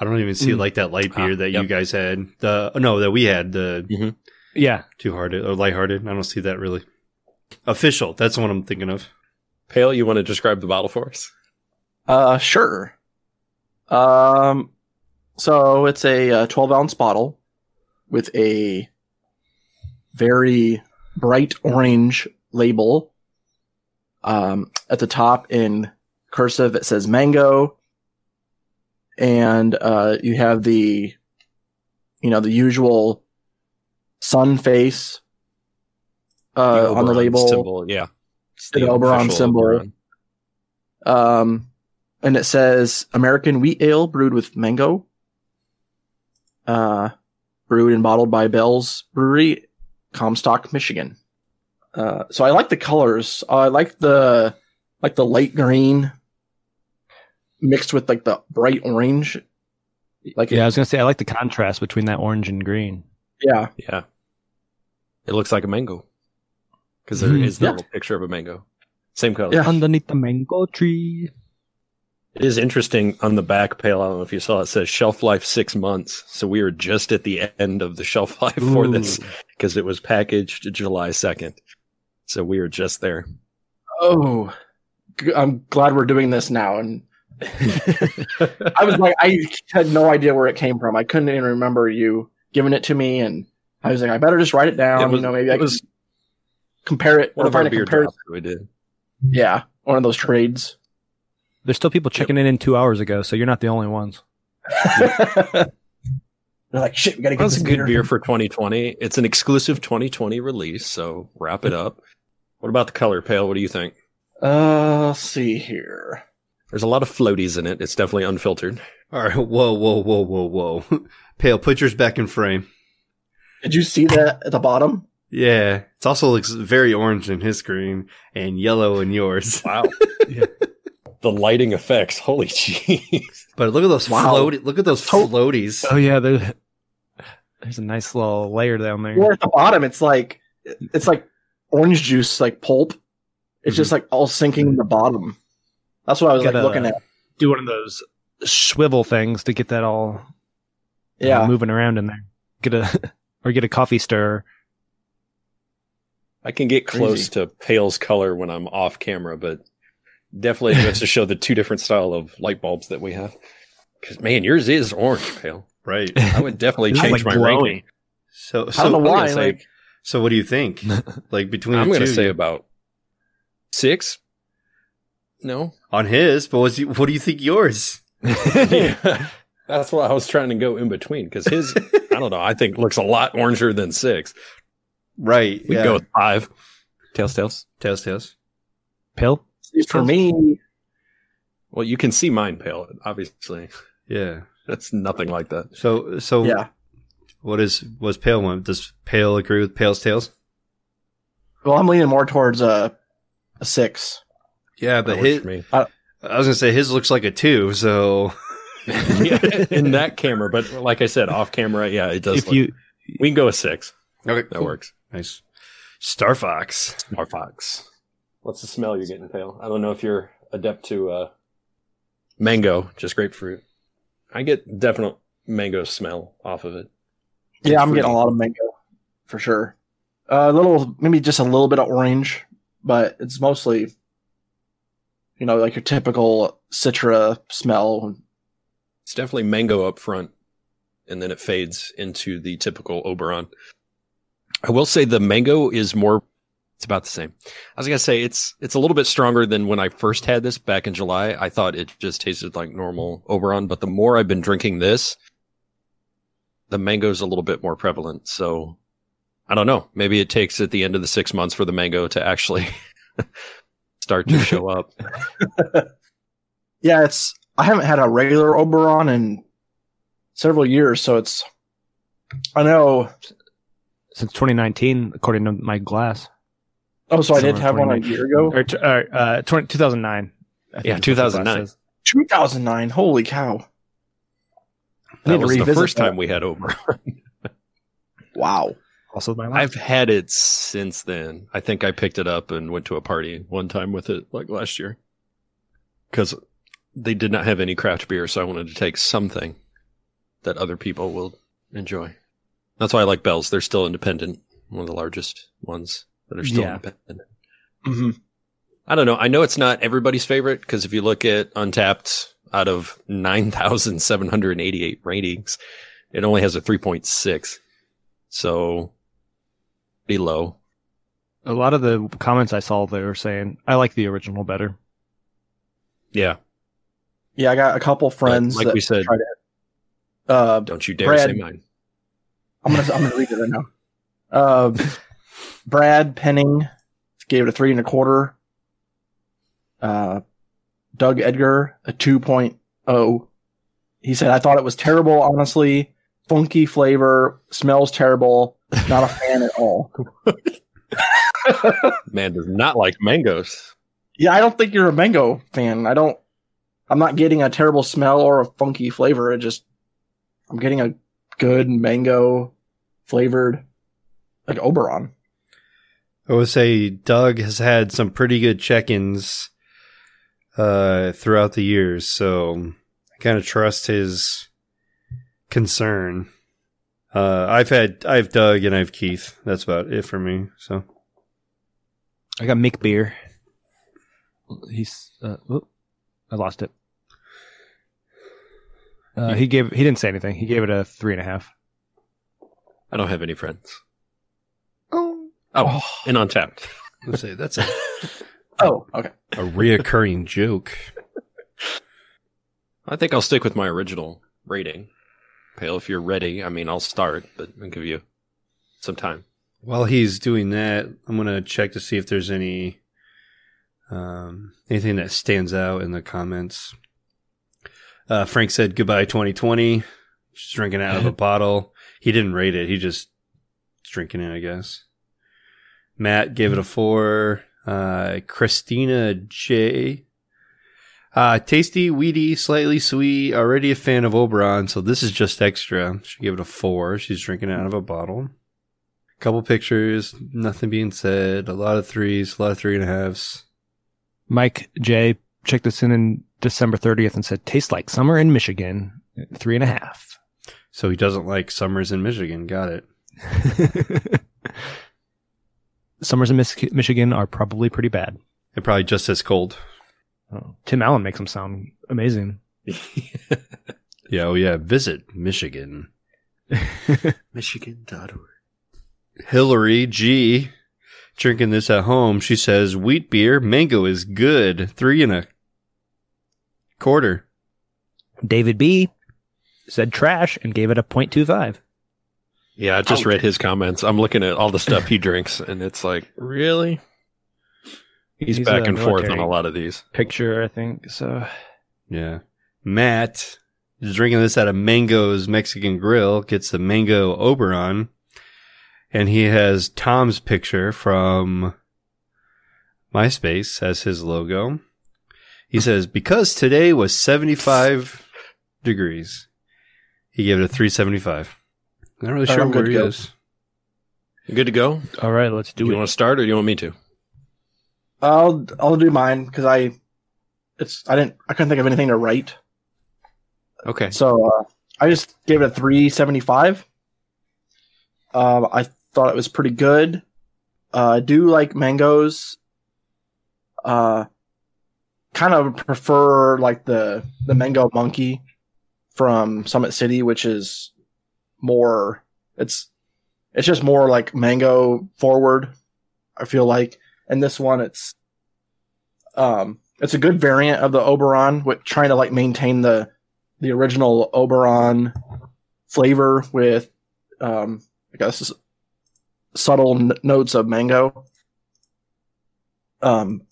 [SPEAKER 1] I don't even see
[SPEAKER 2] Mm.
[SPEAKER 1] like that light beer
[SPEAKER 3] Ah,
[SPEAKER 1] that
[SPEAKER 3] yep.
[SPEAKER 1] you guys had. The no, that we had the
[SPEAKER 2] Yeah,
[SPEAKER 1] Two Hearted or lighthearted. I don't see that really. Official. That's the one I'm thinking of.
[SPEAKER 3] Pale, you want to describe the bottle for us?
[SPEAKER 4] Uh, sure. Um, so it's a uh, 12 ounce bottle with a very bright orange label. Um, at the top in cursive, it says mango. And, uh, you have the, you know, the usual sun face, uh, on the label.
[SPEAKER 3] symbol, yeah. It's
[SPEAKER 4] The Oberon symbol.
[SPEAKER 3] Oberon.
[SPEAKER 4] Um, and it says American wheat ale brewed with mango. Uh, brewed and bottled by Bell's Brewery, Comstock, Michigan. Uh, so I like the colors. I like the like the light green mixed with like the bright orange. Like
[SPEAKER 2] yeah. I was gonna say I like the contrast between that orange and green.
[SPEAKER 4] yeah,
[SPEAKER 3] Yeah. It looks like a mango. Because there is
[SPEAKER 2] Mhm.
[SPEAKER 3] the
[SPEAKER 4] Yeah.
[SPEAKER 3] little picture of a mango. Same color.
[SPEAKER 4] Yeah.
[SPEAKER 2] Underneath the mango tree.
[SPEAKER 3] It is interesting on the back pale. I don't know if you saw it says shelf life six months. So we are just at the end of the shelf life for this because it was packaged July 2nd. So we are just there.
[SPEAKER 4] Oh, I'm glad we're doing this now. And I was like, I had no idea where it came from. I couldn't even remember you giving it to me, and I was like, I better just write it down.
[SPEAKER 3] It was-
[SPEAKER 4] you know, maybe I
[SPEAKER 3] it
[SPEAKER 4] can
[SPEAKER 3] was
[SPEAKER 4] compare it.
[SPEAKER 3] one
[SPEAKER 4] or
[SPEAKER 3] of our
[SPEAKER 4] a
[SPEAKER 3] beer
[SPEAKER 4] compare-
[SPEAKER 3] drops that we did.
[SPEAKER 4] Yeah, one of those trades.
[SPEAKER 2] There's still people checking in in two hours ago, so you're not the only ones.
[SPEAKER 4] They're like, shit, we gotta get
[SPEAKER 3] That's
[SPEAKER 4] this
[SPEAKER 3] a good beer for 2020. It's an exclusive 2020 release. So wrap it up. What about the color pale? What do you think?
[SPEAKER 4] Uh, let's see here.
[SPEAKER 3] There's a lot of floaties in it. It's definitely unfiltered.
[SPEAKER 1] All right. Whoa, whoa, whoa, whoa, whoa. Pale, put yours back in frame.
[SPEAKER 4] Did you see that at the bottom?
[SPEAKER 1] Yeah. It also looks very orange in his screen and yellow in yours.
[SPEAKER 3] Wow. The lighting effects. Holy jeez.
[SPEAKER 1] But look at those
[SPEAKER 4] Wow.
[SPEAKER 1] float. Look at those floaties.
[SPEAKER 2] Oh yeah, there's there's a nice little layer down there.
[SPEAKER 4] Or at the bottom, it's like it's like orange juice, like pulp. It's just like all sinking in the bottom. That's what I was like
[SPEAKER 2] Gotta-
[SPEAKER 4] looking at.
[SPEAKER 2] Do one of those swivel things to get that all uh,
[SPEAKER 4] Yeah,
[SPEAKER 2] moving around in there. Get a or get a coffee stir.
[SPEAKER 3] I can get close
[SPEAKER 4] Crazy.
[SPEAKER 3] to pale's color when I'm off camera, but definitely just to show the two different style of light bulbs that we have. Because man, yours is orange pale.
[SPEAKER 1] Right.
[SPEAKER 3] I would definitely change
[SPEAKER 2] like
[SPEAKER 3] my
[SPEAKER 2] glowing.
[SPEAKER 3] ranking.
[SPEAKER 1] So,
[SPEAKER 4] I
[SPEAKER 1] so,
[SPEAKER 4] don't know why.
[SPEAKER 3] say-
[SPEAKER 4] Like,
[SPEAKER 1] so what do you think? Like between
[SPEAKER 3] I'm going to say about six. No,
[SPEAKER 1] on his, but what's, what do you think yours?
[SPEAKER 3] yeah. That's why I was trying to go in between because his, I don't know, I think looks a lot oranger than six.
[SPEAKER 1] Right.
[SPEAKER 3] We'd
[SPEAKER 1] yeah.
[SPEAKER 3] go with five. Tails, tails.
[SPEAKER 1] Tails, tails.
[SPEAKER 2] Pill?
[SPEAKER 4] for me,
[SPEAKER 3] Well, you can see mine pale. Obviously,
[SPEAKER 1] Yeah.
[SPEAKER 3] that's nothing like that.
[SPEAKER 1] So, so
[SPEAKER 4] yeah.
[SPEAKER 1] what is, was Pale one? Does Pale agree with Pale's tails?
[SPEAKER 4] Well, I'm leaning more towards a a six.
[SPEAKER 1] Yeah,
[SPEAKER 3] That
[SPEAKER 1] but his,
[SPEAKER 3] for me.
[SPEAKER 1] I was gonna say his looks like a two, so
[SPEAKER 3] yeah, in that camera, but like I said, off camera, yeah, it does.
[SPEAKER 2] If
[SPEAKER 3] look-
[SPEAKER 2] you
[SPEAKER 3] we can go with six.
[SPEAKER 1] Okay,
[SPEAKER 3] That works.
[SPEAKER 1] Nice. Star Fox.
[SPEAKER 3] Smart Fox. What's the smell you're getting, Pale? I don't know if you're adept to uh, mango, just grapefruit. I get definite mango smell off of it.
[SPEAKER 4] Yeah, I'm getting a lot of mango for sure. Uh, a little, maybe just a little bit of orange, but it's mostly, you know, like your typical Citra smell.
[SPEAKER 3] It's definitely mango up front, and then it fades into the typical Oberon. I will say the mango is more. It's about the same. I was gonna say it's it's a little bit stronger than when I first had this back in July. I thought it just tasted like normal Oberon, but the more I've been drinking this, the mango's a little bit more prevalent. So I don't know. Maybe it takes at the end of the six months for the mango to actually start to show up.
[SPEAKER 4] Yeah, it's. I haven't had a regular Oberon in several years, so it's. I know.
[SPEAKER 2] Since 2019, according to my glass.
[SPEAKER 4] Oh, so I did
[SPEAKER 2] Summer
[SPEAKER 4] have one a
[SPEAKER 2] 2019.
[SPEAKER 4] year ago.
[SPEAKER 2] Or, t- uh, uh, 20, 2009.
[SPEAKER 3] Yeah,
[SPEAKER 2] is what the glass
[SPEAKER 3] 2009.
[SPEAKER 4] 2009. Holy cow!
[SPEAKER 3] That was the first
[SPEAKER 4] that.
[SPEAKER 3] time we had Oberon.
[SPEAKER 4] Wow.
[SPEAKER 2] Also my last.
[SPEAKER 3] I've had it since then. I think I picked it up and went to a party one time with it like last year. Cause they did not have any craft beer. So I wanted to take something that other people will enjoy. That's why I like Bell's. They're still independent. One of the largest ones that are still
[SPEAKER 2] Yeah.
[SPEAKER 3] independent.
[SPEAKER 4] hmm
[SPEAKER 3] I don't know. I know it's not everybody's favorite because if you look at Untappd out of 9,788 ratings, it only has a 3.6. So below.
[SPEAKER 2] a lot of the comments I saw, they were saying, I like the original better.
[SPEAKER 3] Yeah.
[SPEAKER 4] Yeah, I got a couple friends.
[SPEAKER 3] like
[SPEAKER 4] that
[SPEAKER 3] we said-
[SPEAKER 4] tried it. Uh,
[SPEAKER 3] Don't you dare
[SPEAKER 4] Brad.
[SPEAKER 3] say mine.
[SPEAKER 4] I'm gonna I'm gonna read it right now. Uh, Brad Penning gave it a three and a quarter. Uh, Doug Edgar a 2.0. He said, "I thought it was terrible. Honestly, funky flavor, smells terrible. Not a fan at all."
[SPEAKER 3] Man does not like mangoes.
[SPEAKER 4] Yeah, I don't think you're a mango fan. I don't. I'm not getting a terrible smell or a funky flavor. It just, I'm getting a good mango flavored, like Oberon.
[SPEAKER 1] I would say Doug has had some pretty good check-ins uh, throughout the years. So I kind of trust his concern. Uh, I've had, I've Doug and I've Keith. That's about it for me. So
[SPEAKER 2] I got Mick Beer. He's uh, oop, I lost it. Uh, he gave he didn't say anything. He gave it a three and a half.
[SPEAKER 3] I don't have any friends.
[SPEAKER 1] oh,
[SPEAKER 3] Oh, and untappd.
[SPEAKER 1] let's say that's a,
[SPEAKER 4] Oh, okay.
[SPEAKER 1] a reoccurring joke.
[SPEAKER 3] I think I'll stick with my original rating. Pale, if you're ready, I mean, I'll start, but I'll give you some time.
[SPEAKER 1] While he's doing that, I'm gonna check to see if there's any um, anything that stands out in the comments. Uh, Frank said goodbye 2020. Just drinking out of a bottle. He didn't rate it. He just drinking it, I guess. Matt gave it a four. Uh, Christina J. Uh, tasty, weedy, slightly sweet. Already a fan of Oberon, so this is just extra. She gave it a four. She's drinking it out of a bottle. Couple pictures, nothing being said. A lot of threes, a lot of three and a halves.
[SPEAKER 2] Mike J checked this in in December 30th and said, "Tastes like summer in Michigan, three and a half."
[SPEAKER 1] So he doesn't like summers in Michigan. Got it.
[SPEAKER 2] Summers in Mis- Michigan are probably pretty bad.
[SPEAKER 1] And probably just as cold.
[SPEAKER 2] Oh, Tim Allen makes them sound amazing.
[SPEAKER 1] Yeah, oh yeah. Visit Michigan.
[SPEAKER 3] Michigan.org.
[SPEAKER 1] Hillary G. Drinking this at home. She says, wheat beer, mango is good. Three and a quarter.
[SPEAKER 2] David B said trash and gave it a 0.25.
[SPEAKER 3] Yeah, I just read his comments. I'm looking at all the stuff he drinks, and it's like, really? He's,
[SPEAKER 2] He's
[SPEAKER 3] back and forth on a lot of these.
[SPEAKER 2] Picture, I think. So
[SPEAKER 1] Yeah. Matt is drinking this at a Mango's Mexican Grill, gets the Mango Oberon, and he has Tom's picture from MySpace as his logo. He says, because today was 75 degrees, he gave it a 375. Not really sure
[SPEAKER 4] I'm
[SPEAKER 1] where he
[SPEAKER 4] go.
[SPEAKER 1] is.
[SPEAKER 3] You good to go?
[SPEAKER 2] all right, let's
[SPEAKER 3] Do
[SPEAKER 2] do
[SPEAKER 3] you want to start, or do you want me to?
[SPEAKER 4] I'll I'll do mine because I it's I didn't I couldn't think of anything to write,
[SPEAKER 3] Okay.
[SPEAKER 4] so uh, I just gave it a three seventy five. Um, I thought it was pretty good. Uh, I do like mangoes. Uh, kind of prefer like the the mango monkey from Summit City, which is more. It's it's just more like mango forward. I feel like, and this one it's um it's a good variant of the Oberon, with trying to like maintain the the original Oberon flavor with um I guess subtle n- notes of mango. Um,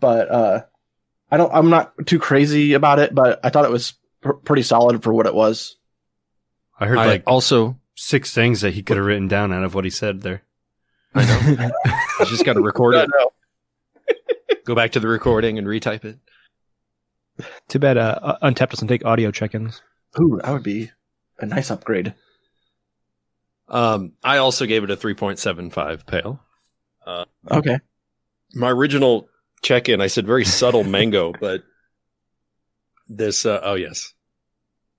[SPEAKER 4] but uh, I don't. I'm not too crazy about it, but I thought it was pr- pretty solid for what it was.
[SPEAKER 1] I heard
[SPEAKER 3] I
[SPEAKER 1] like
[SPEAKER 3] also,
[SPEAKER 1] six things that he could have written down out of what he said there.
[SPEAKER 3] I know. I just got to record it. Go back to the recording and retype it.
[SPEAKER 2] Too bad uh, Untappd doesn't take audio check-ins.
[SPEAKER 4] Ooh, that would be a nice upgrade.
[SPEAKER 3] Um, I also gave it a 3.75 pale.
[SPEAKER 4] Okay.
[SPEAKER 3] my original check-in, I said very subtle mango, but this, uh, oh yes,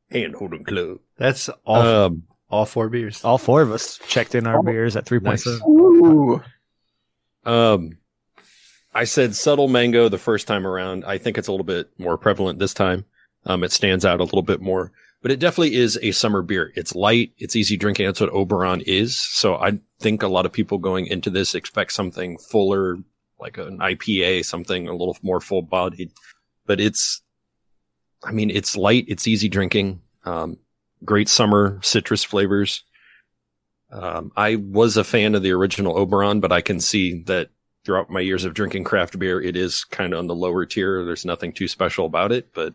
[SPEAKER 3] hand holding club.
[SPEAKER 1] That's all,
[SPEAKER 3] Um,
[SPEAKER 1] all four beers.
[SPEAKER 2] All four of us checked in our
[SPEAKER 4] Oh,
[SPEAKER 2] beers at 3.7.
[SPEAKER 4] Ooh.
[SPEAKER 3] um, I said subtle mango the first time around. I think it's a little bit more prevalent this time. Um, it stands out a little bit more, but it definitely is a summer beer. It's light. It's easy drinking. That's what Oberon is. So I think a lot of people going into this expect something fuller, like an IPA, something a little more full bodied, but it's, I mean, it's light. It's easy drinking. Um, great summer citrus flavors. Um, I was a fan of the original Oberon, but I can see that throughout my years of drinking craft beer, it is kind of on the lower tier. There's nothing too special about it, but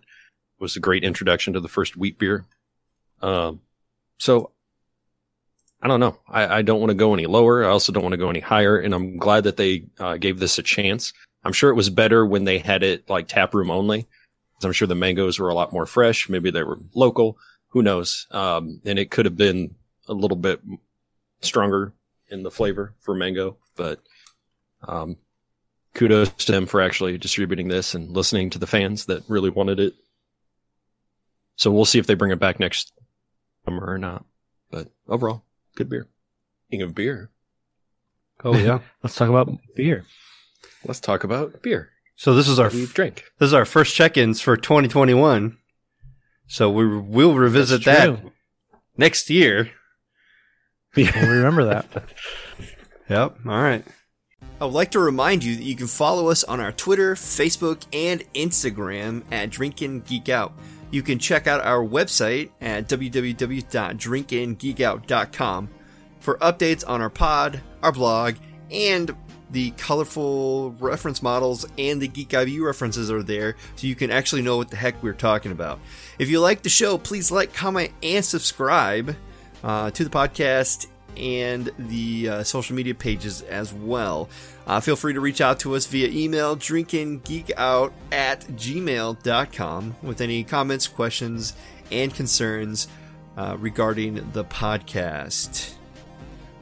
[SPEAKER 3] was a great introduction to the first wheat beer. Um, so I don't know. I, I don't want to go any lower. I also don't want to go any higher. And I'm glad that they uh, gave this a chance. I'm sure it was better when they had it like tap room only. I'm sure the mangoes were a lot more fresh. Maybe they were local. Who knows? Um, and it could have been a little bit stronger in the flavor for mango, but um, kudos to them for actually distributing this and listening to the fans that really wanted it. So we'll see if they bring it back next summer or not. But overall, good beer. King of beer.
[SPEAKER 1] Oh yeah.
[SPEAKER 2] Let's talk about beer.
[SPEAKER 3] Let's talk about beer.
[SPEAKER 1] so this is our
[SPEAKER 3] We drink.
[SPEAKER 1] this is our first check-ins for 2021. So we will revisit
[SPEAKER 2] That's
[SPEAKER 1] that
[SPEAKER 2] true.
[SPEAKER 1] next year.
[SPEAKER 2] We'll remember that.
[SPEAKER 1] Yep. All right. I would like to remind you that you can follow us on our Twitter, Facebook, and Instagram at Drinkin' Geek Out. You can check out our website at www.drinkingeekout.com for updates on our pod, our blog, and the colorful reference models and the Geek IBU references are there so you can actually know what the heck we're talking about. If you like the show, please like, comment, and subscribe uh, to the podcast and the uh, social media pages as well. Uh, feel free to reach out to us via email, drinkinggeekout at gmail.com with any comments, questions, and concerns uh, regarding the podcast.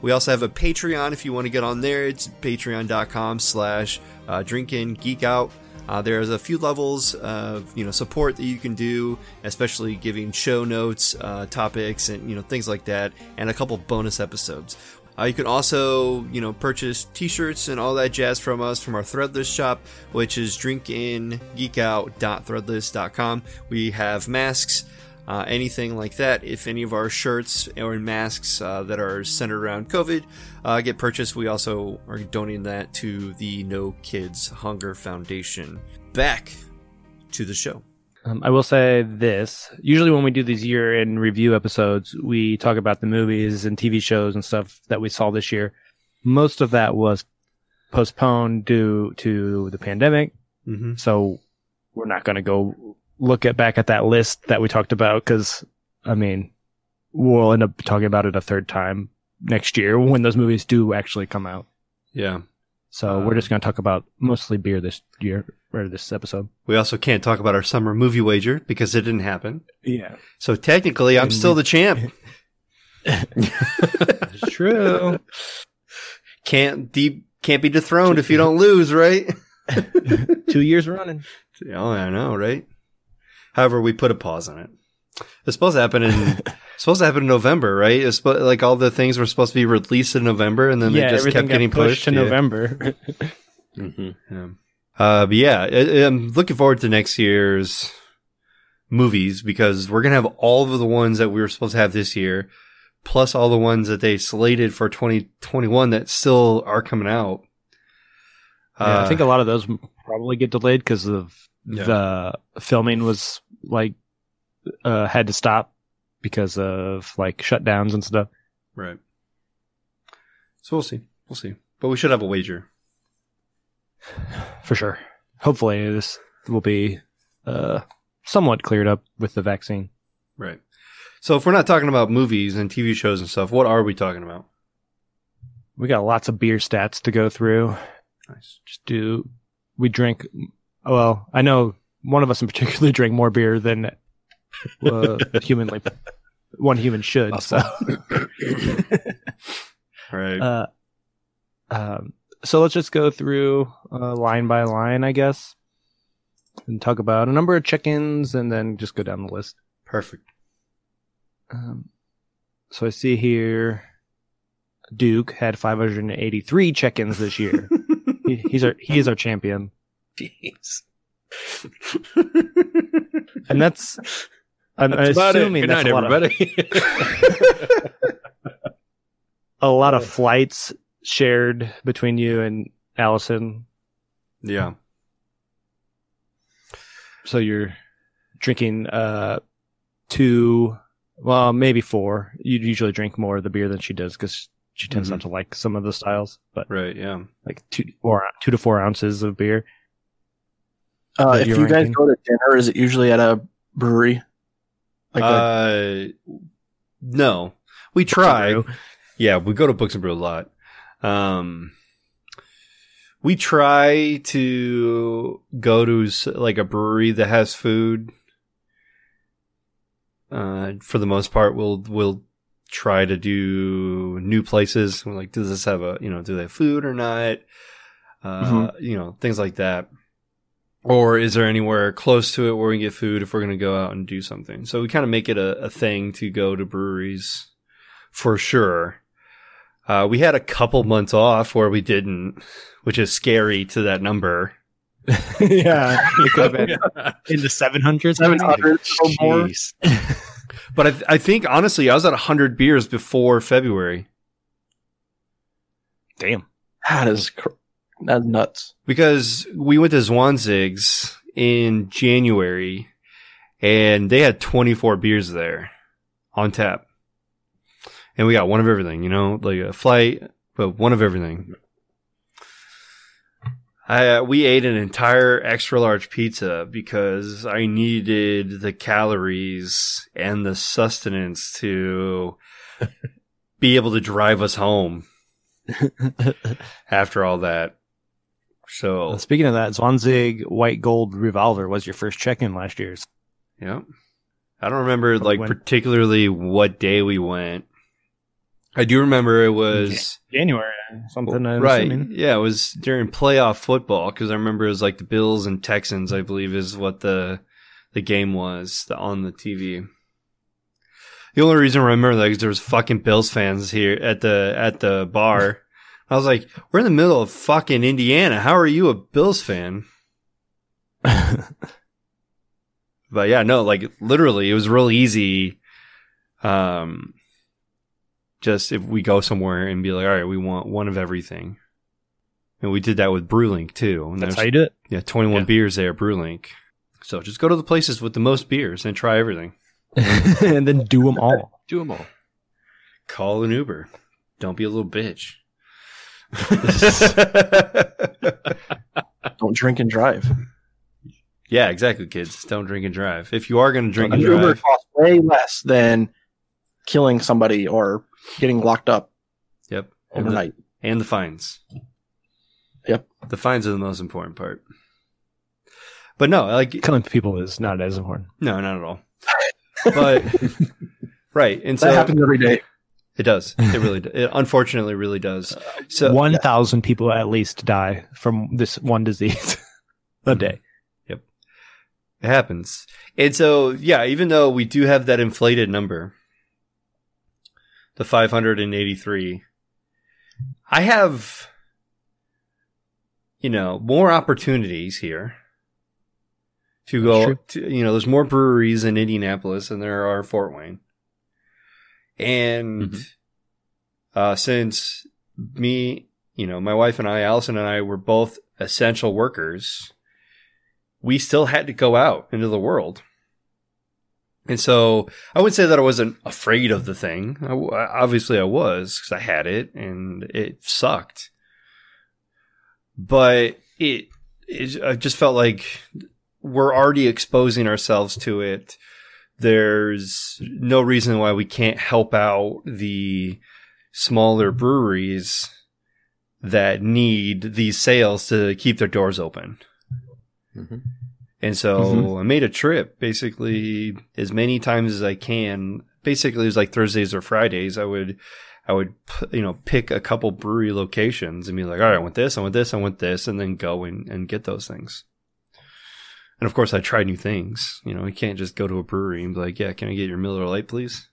[SPEAKER 1] We also have a Patreon if you want to get on there. It's patreon.com slash uh, drinking geek out. Uh, there's a few levels of you know support that you can do, especially giving show notes, uh, topics, and you know things like that, and a couple bonus episodes. Uh, you can also you know purchase T-shirts and all that jazz from us from our Threadless shop, which is drinkingeekout.threadless.com. We have masks uh, anything like that. If any of our shirts or masks uh, that are centered around COVID uh, get purchased, we also are donating that to the No Kids Hunger Foundation. Back to the show.
[SPEAKER 2] Um, I will say this. Usually, when we do these year in review episodes, we talk about the movies and TV shows and stuff that we saw this year. Most of that was postponed due to the pandemic.
[SPEAKER 1] Mm-hmm.
[SPEAKER 2] So we're not going to go look at back at that list that we talked about because, I mean, we'll end up talking about it a third time next year when those movies do actually come out.
[SPEAKER 1] Yeah.
[SPEAKER 2] So we're just going to talk about mostly beer this year or this episode.
[SPEAKER 1] We also can't talk about our summer movie wager because it didn't happen.
[SPEAKER 2] Yeah,
[SPEAKER 1] So technically, I'm
[SPEAKER 2] And
[SPEAKER 1] still
[SPEAKER 2] we-
[SPEAKER 1] the champ.
[SPEAKER 2] it's true.
[SPEAKER 1] Can't de- can't be dethroned if you don't lose, right?
[SPEAKER 2] Two years running.
[SPEAKER 1] Oh, I know, right? However, we put a pause on it. It's supposed to happen in it's supposed to happen in November, right? It's supposed, like all the things were supposed to be released in November, and then
[SPEAKER 2] yeah,
[SPEAKER 1] they just kept getting
[SPEAKER 2] pushed,
[SPEAKER 1] pushed
[SPEAKER 2] to
[SPEAKER 1] yeah.
[SPEAKER 2] November.
[SPEAKER 3] hmm
[SPEAKER 1] Yeah. Uh, but yeah, I, I'm looking forward to next year's movies because we're gonna have all of the ones that we were supposed to have this year, plus all the ones that they slated for 2021 that still are coming out.
[SPEAKER 2] Yeah, I
[SPEAKER 1] Uh,
[SPEAKER 2] think a lot of those probably get delayed because of
[SPEAKER 1] Yeah.
[SPEAKER 2] the filming was like uh, had to stop because of like shutdowns and stuff.
[SPEAKER 1] right. So we'll see, we'll see, but we should have a wager.
[SPEAKER 2] For sure. Hopefully, this will be uh, somewhat cleared up with the vaccine.
[SPEAKER 1] Right. So if we're not talking about movies and TV shows and stuff, what are we talking about?
[SPEAKER 2] We got lots of beer stats to go through.
[SPEAKER 1] Nice.
[SPEAKER 2] Just do we drink? Well, I know one of us in particular drink more beer than uh, humanly one human should. So.
[SPEAKER 1] Right.
[SPEAKER 2] Uh, um, so let's just go through uh, line by line, I guess, and talk about a number of check-ins, and then just go down the list.
[SPEAKER 1] Perfect.
[SPEAKER 2] Um, so I see here, Duke had 583 check-ins this year. he, he's our he is our champion,
[SPEAKER 3] Jeez.
[SPEAKER 2] and that's. I'm
[SPEAKER 3] That's
[SPEAKER 2] assuming
[SPEAKER 3] Good
[SPEAKER 2] that's
[SPEAKER 3] night,
[SPEAKER 2] a lot, of, a lot of flights shared between you and Allison.
[SPEAKER 1] yeah.
[SPEAKER 2] So you're drinking uh two, well maybe four. You usually drink more of the beer than she does because she tends
[SPEAKER 1] Mhm.
[SPEAKER 2] not to like some of the styles, but
[SPEAKER 1] Right. Yeah.
[SPEAKER 2] like two four two to four ounces of beer.
[SPEAKER 4] Uh, if
[SPEAKER 2] you're
[SPEAKER 4] you guys go to dinner, is it usually at a brewery? Like a,
[SPEAKER 1] uh, no, we try. Yeah, we go to Books and Brew a lot. Um, we try to go to like a brewery that has food. Uh, for the most part, we'll we'll try to do new places. We're like, does this have a you know, do they have food or not? uh,
[SPEAKER 4] Mhm.
[SPEAKER 1] you know, things like that. Or is there anywhere close to it where we can get food if we're going to go out and do something? So we kind of make it a, a thing to go to breweries for sure. Uh, we had a couple months off where we didn't, which is scary to that number.
[SPEAKER 2] yeah, it could have been in the seven hundreds.
[SPEAKER 4] Seven hundred or more.
[SPEAKER 1] But I, I think honestly, I was at 100 beers before February
[SPEAKER 2] Damn.
[SPEAKER 4] That is cr- that's nuts.
[SPEAKER 1] because we went to Zwanzigz in January and they had 24 beers there on tap. And we got one of everything, you know, like a flight, but one of everything. I, uh, we ate an entire extra large pizza because I needed the calories and the sustenance to be able to drive us home after all that. So,
[SPEAKER 2] Well, speaking of that, Zwanzigz White Gold Revolver was your first check-in last year's.
[SPEAKER 1] Yeah. I don't remember like
[SPEAKER 2] when-
[SPEAKER 1] particularly what day we went. I do remember it was
[SPEAKER 2] January, something. I'm
[SPEAKER 1] right.
[SPEAKER 2] assuming.
[SPEAKER 1] Yeah, it was during playoff football because I remember it was like the Bills and Texans. I believe is what the the game was the, on the TV. The only reason I remember that is there was fucking Bills fans here at the at the bar. I was like, "We're in the middle of fucking Indiana. How are you a Bills fan?" But yeah, no, like literally, it was real easy. Um, just if we go somewhere and be like, all right, we want one of everything, and we did that with Brewlink too. And
[SPEAKER 2] That's how you do it.
[SPEAKER 1] yeah, twenty one
[SPEAKER 3] Yeah.
[SPEAKER 1] beers there, at Brewlink. So just go to the places with the most beers and try everything.
[SPEAKER 2] and then do them all.
[SPEAKER 3] Do them all.
[SPEAKER 1] Call an Uber. Don't be a little bitch.
[SPEAKER 4] Don't drink and drive.
[SPEAKER 1] yeah, exactly, kids. Don't drink and drive. If you are going to drink
[SPEAKER 4] An
[SPEAKER 1] and
[SPEAKER 4] Uber
[SPEAKER 1] drive,
[SPEAKER 4] costs way less than killing somebody or getting locked up
[SPEAKER 1] yep, and the,
[SPEAKER 4] overnight.
[SPEAKER 1] and the fines.
[SPEAKER 4] Yep.
[SPEAKER 1] The fines are the most important part. But no, like
[SPEAKER 2] Killing people is not as important.
[SPEAKER 1] no, not at all. But right, and so
[SPEAKER 4] that happens every day.
[SPEAKER 1] it does. It really, do- it unfortunately, really does. So
[SPEAKER 2] one thousand people at least die from this one disease a mm-hmm. day.
[SPEAKER 1] Yep, it happens. And so, yeah, even though we do have that inflated number, the 583, I have, you know, more opportunities here to go to, you know, there's more breweries in Indianapolis than there are Fort Wayne. And,
[SPEAKER 3] Mhm.
[SPEAKER 1] uh, since me, you know, my wife and I, Allison and I were both essential workers, we still had to go out into the world. And so I wouldn't say that I wasn't afraid of the thing. I obviously, I was because I had it and it sucked. But it, it, I just felt like we're already exposing ourselves to it. There's no reason why we can't help out the smaller breweries that need these sales to keep their doors open.
[SPEAKER 3] Mhm.
[SPEAKER 1] And so
[SPEAKER 4] Mhm.
[SPEAKER 1] I made a trip basically as many times as I can. Basically, it was like Thursdays or Fridays. I would, I would, you know, pick a couple brewery locations and be like, all right, I want this, I want this, I want this, and then go and, and get those things. And of course, I try new things. You know, you can't just go to a brewery and be like, yeah, can I get your Miller Lite, please?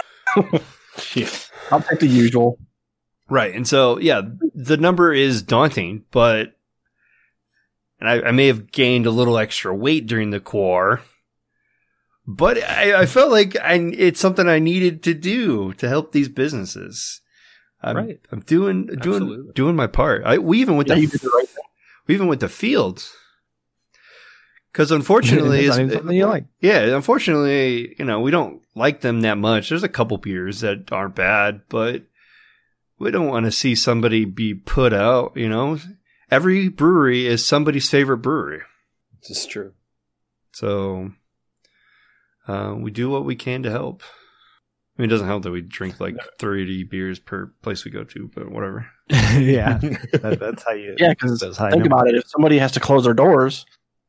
[SPEAKER 4] I'll take the usual.
[SPEAKER 1] Right. And so, yeah, the number is daunting, but, and I, I may have gained a little extra weight during the core, but I, I felt like I, it's something I needed to do to help these businesses. I'm,
[SPEAKER 3] Right.
[SPEAKER 1] I'm doing, doing,
[SPEAKER 3] Absolutely.
[SPEAKER 1] doing my part. I, we even went
[SPEAKER 4] Yeah,
[SPEAKER 1] to,
[SPEAKER 4] the right
[SPEAKER 1] we even went to fields. Cause unfortunately,
[SPEAKER 2] It's not even something you like.
[SPEAKER 1] yeah, unfortunately, you know, we don't like them that much. There's a couple beers that aren't bad, but we don't want to see somebody be put out, you know. Every brewery is somebody's favorite brewery.
[SPEAKER 3] This is true.
[SPEAKER 1] So uh, we do what we can to help. I mean, it doesn't help that we drink like 30 beers per place we go to, but whatever.
[SPEAKER 2] yeah, that, that's how you.
[SPEAKER 4] Yeah, because
[SPEAKER 2] that's how
[SPEAKER 4] think
[SPEAKER 2] know.
[SPEAKER 4] about it. If somebody has to close their doors,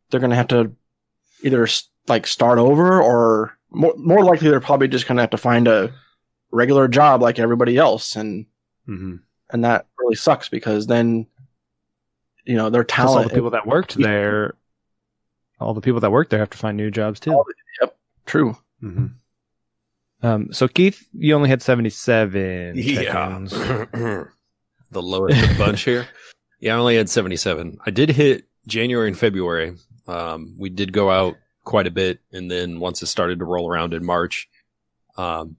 [SPEAKER 4] they're going to have to either like start over, or more, more likely they're probably just going to have to find a regular job like everybody else, and
[SPEAKER 1] hmm
[SPEAKER 4] and that really sucks because then you know their
[SPEAKER 2] Plus all
[SPEAKER 4] talent.
[SPEAKER 2] the people that worked there, all the people that worked there have to find new jobs too.
[SPEAKER 4] All True.
[SPEAKER 1] hmm
[SPEAKER 2] Um, so Keith, you only had seventy-seven.
[SPEAKER 3] Yeah. the lowest bunch here. Yeah, I only had 77. I did hit January and February. Um, we did go out quite a bit. And then once it started to roll around in March, um,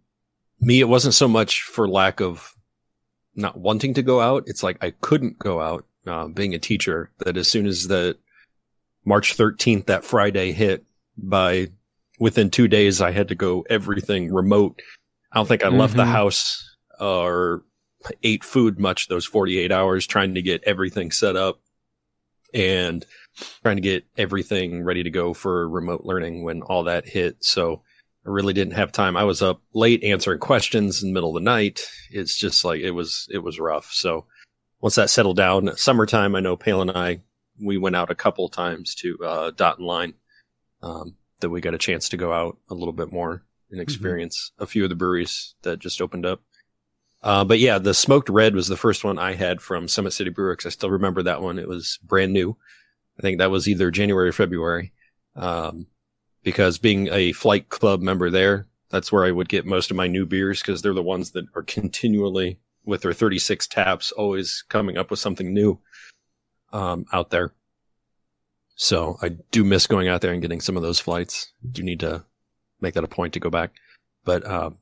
[SPEAKER 3] me, it wasn't so much for lack of not wanting to go out. It's like I couldn't go out, uh, being a teacher that as soon as the March 13th, that Friday hit by within two days, I had to go everything remote. I don't think I left the
[SPEAKER 2] Mhm.
[SPEAKER 3] house or ate food much those 48 hours trying to get everything set up and trying to get everything ready to go for remote learning when all that hit. So I really didn't have time. I was up late answering questions in the middle of the night. It's just like it was it was rough. So once that settled down, summertime, I know Pale and I we went out a couple times to uh, Dot and Line. Um, that we got a chance to go out a little bit more and experience a few of the breweries that just opened up. Uh, but yeah, the smoked red was the first one I had from Summit City Brewerks. I still remember that one. It was brand new. I think that was either January or February. Um, because being a flight club member there, that's where I would get most of my new beers because they're the ones that are continually with their 36 taps, always coming up with something new, um, out there. So I do miss going out there and getting some of those flights. Do need to make that a point to go back. But, um,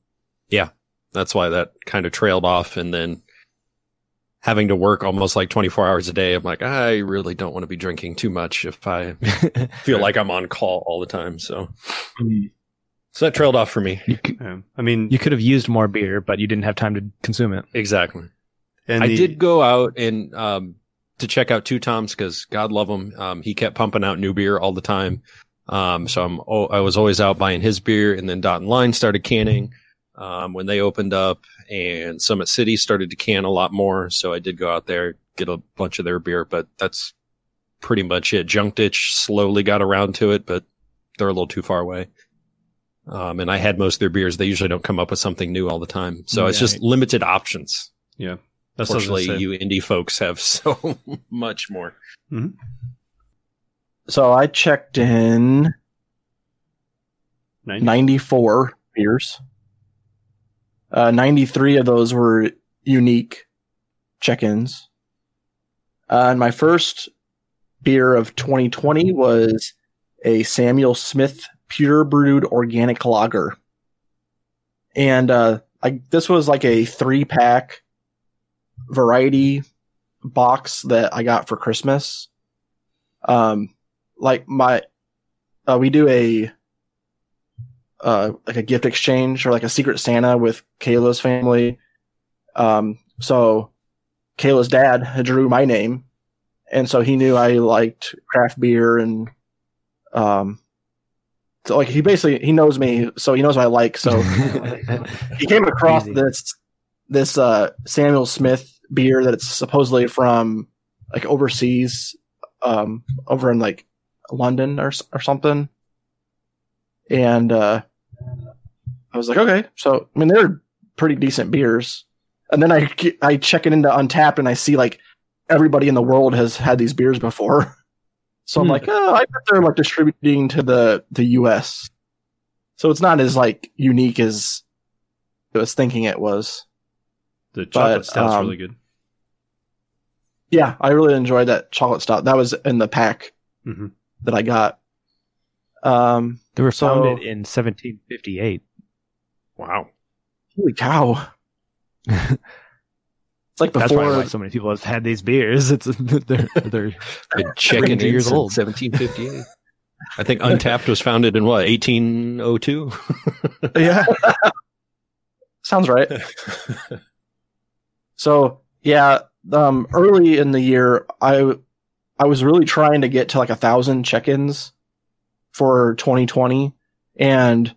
[SPEAKER 3] yeah, that's why that kind of trailed off. And then having to work almost like 24 hours a day, I'm like, I really don't want to be drinking too much if I feel like I'm on call all the time. So, so that trailed off for me.
[SPEAKER 2] you, c-
[SPEAKER 1] Yeah. I mean,
[SPEAKER 2] you could have used more beer, but you didn't have time to consume it.
[SPEAKER 3] Exactly.
[SPEAKER 1] and
[SPEAKER 3] I
[SPEAKER 1] the-
[SPEAKER 3] did go out and um, to check out Two Toms because God love him. Um, he kept pumping out new beer all the time. Um, so I'm oh, I was always out buying his beer, and then Dot and Line started canning um, when they opened up, and Summit City started to can a lot more. So I did go out there get a bunch of their beer, but that's pretty much it. Junk Ditch slowly got around to it, but they're a little too far away. Um, and I had most of their beers. They usually don't come up with something new all the time, so it's just limited options.
[SPEAKER 1] Yeah. That's what I was gonna
[SPEAKER 3] Fortunately, you indie folks have so much more.
[SPEAKER 4] So I checked in
[SPEAKER 1] 90?
[SPEAKER 4] 94 beers. Uh, 93 of those were unique check-ins. Uh, and my first beer of 2020 was a Samuel Smith pure brewed organic lager. And uh, I, this was like a three pack variety box that I got for Christmas. Um, like my, uh, we do a, uh, like a gift exchange or like a secret Santa with Kayla's family. Um, so Kayla's dad drew my name. And so he knew I liked craft beer and, um, so like he basically, he knows me, so he knows what I like. So he came across
[SPEAKER 2] Easy.
[SPEAKER 4] this, this, uh, Samuel Smith beer that it's supposedly from like overseas, um, over in like London or, or something. And, uh, I was like, okay. So, I mean, they're pretty decent beers. And then I, I check it into Untappd and I see like everybody in the world has had these beers before. So I'm
[SPEAKER 2] Hmm.
[SPEAKER 4] like, oh, I bet they're like distributing to the, the US. So it's not as like unique as I was thinking it was.
[SPEAKER 1] The chocolate
[SPEAKER 4] But,
[SPEAKER 1] stout's
[SPEAKER 4] um,
[SPEAKER 1] really good.
[SPEAKER 4] Yeah, I really enjoyed that chocolate stout. That was in the pack
[SPEAKER 1] hmm
[SPEAKER 4] that I got. Um,
[SPEAKER 2] They were
[SPEAKER 4] So-
[SPEAKER 2] founded in 1758.
[SPEAKER 3] Wow.
[SPEAKER 4] holy cow. It's like before,
[SPEAKER 2] That's probably
[SPEAKER 4] before
[SPEAKER 2] why so many people have had these beers. It's they're, they're
[SPEAKER 3] Been checking
[SPEAKER 2] 72
[SPEAKER 3] in
[SPEAKER 2] years old.
[SPEAKER 3] 1758. I think Untappd was founded in what, 1802?
[SPEAKER 4] yeah. Sounds right. So yeah, um, early in the year, I I was really trying to get to like a thousand check-ins for 2020, and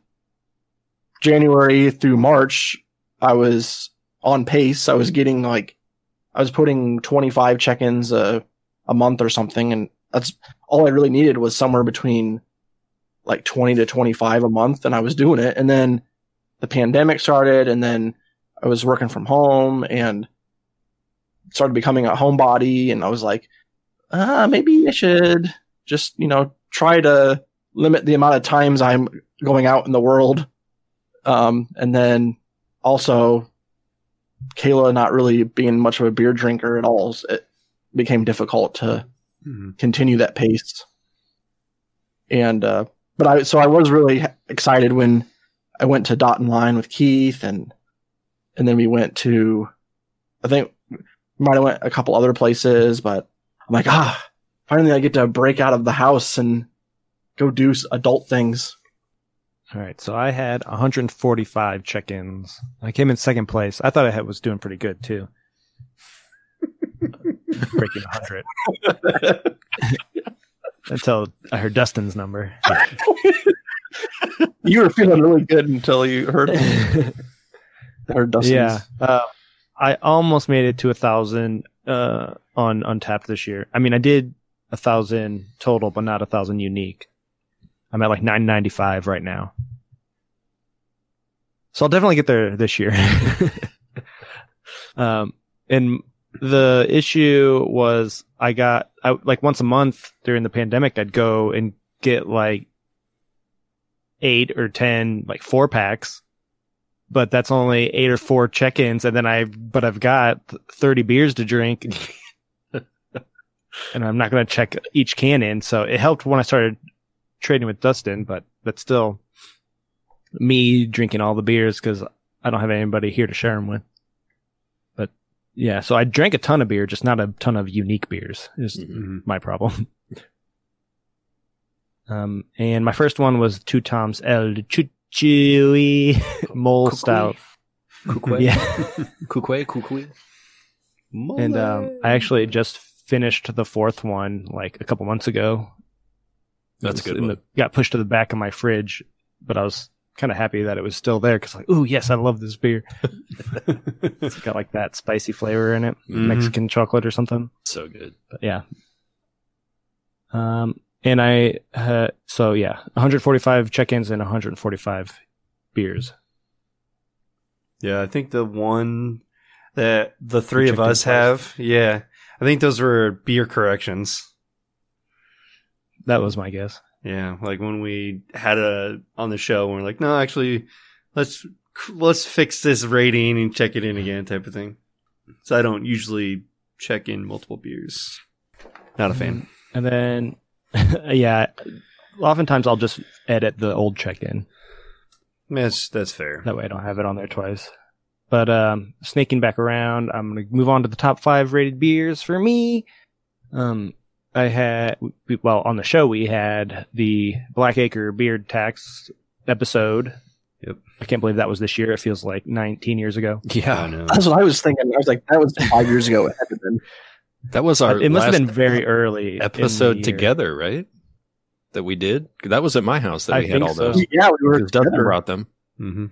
[SPEAKER 4] January through March, I was on pace. I was getting like I was putting 25 check-ins a a month or something, and that's all I really needed was somewhere between like 20 to 25 a month, and I was doing it. And then the pandemic started, and then I was working from home and started becoming a homebody and I was like, uh, maybe I should just, you know, try to limit the amount of times I'm going out in the world. Um, and then also Kayla not really being much of a beer drinker at all, it became difficult to
[SPEAKER 1] Mhm.
[SPEAKER 4] continue that pace. And, uh, but I, so I was really excited when I went to Dot and Line with Keith and, and then we went to, I think we might have went a couple other places, but I'm like, ah, finally I get to break out of the house and go do adult things.
[SPEAKER 2] All right, so I had 145 check-ins. I came in second place. I thought I had, was doing pretty good too. Breaking 100 until I heard Dustin's number.
[SPEAKER 4] You were feeling really good until you heard, heard Dustin's.
[SPEAKER 2] yeah, uh, I almost made it to a thousand uh, on Untappd this year. I mean, I did a thousand total, but not a thousand unique. I'm at like 995 right now. So I'll definitely get there this year. um, and the issue was I got I, like once a month during the pandemic, I'd go and get like eight or 10 like four packs, but that's only eight or four check-ins. And then I, but I've got 30 beers to drink and I'm not going to check each can in. So it helped when I started trading with Dustin, but that's still me drinking all the beers because I don't have anybody here to share them with. But yeah, so I drank a ton of beer, just not a ton of unique beers. Is
[SPEAKER 3] Mhm.
[SPEAKER 1] Mhm.
[SPEAKER 2] my problem. um, and my first one was two Toms El Chuchui Mole Stout.
[SPEAKER 3] Kukwe.
[SPEAKER 2] Yeah.
[SPEAKER 3] Kukwe, kukwe.
[SPEAKER 2] and um, I actually just finished the fourth one like a couple months ago.
[SPEAKER 3] That's a good
[SPEAKER 2] in
[SPEAKER 3] one.
[SPEAKER 2] the- got pushed to the back of my fridge, but I was kind of happy that it was still there because like, ooh, yes, I love this beer. It's got like that spicy flavor in it,
[SPEAKER 1] Mhm.
[SPEAKER 2] Mexican chocolate or something.
[SPEAKER 3] So good.
[SPEAKER 2] But yeah. Um, and I, uh, so yeah, 145 check-ins and 145 beers.
[SPEAKER 1] Yeah, I think the one that the three of us have, yeah, I think those were beer corrections.
[SPEAKER 2] That was my guess.
[SPEAKER 1] Yeah, like when we had a on the show, and we're like, no, actually, let's let's fix this rating and check it in again, type of thing. So I don't usually check in multiple beers. Not a fan.
[SPEAKER 2] And then, yeah, oftentimes I'll just edit the old check-in.
[SPEAKER 1] That's that's fair.
[SPEAKER 2] That way I don't have it on there twice. But um, snaking back around, I'm going to move on to the top five rated beers for me. Um, I had, well, on the show, we had the Blackacre Beard Tax episode.
[SPEAKER 1] Yep.
[SPEAKER 2] I can't believe that was this year. It feels like 19 years ago.
[SPEAKER 1] I
[SPEAKER 3] Yeah,
[SPEAKER 1] know.
[SPEAKER 4] That's what I was thinking. I was like, that was five years ago. It had to have been.
[SPEAKER 3] that was our
[SPEAKER 2] it must have been very early.
[SPEAKER 3] episode together, right? That we did. That was at my house that
[SPEAKER 2] I
[SPEAKER 3] we had all
[SPEAKER 2] so.
[SPEAKER 3] those.
[SPEAKER 4] Yeah, we were
[SPEAKER 3] Dustin brought them.
[SPEAKER 1] Mm-hmm.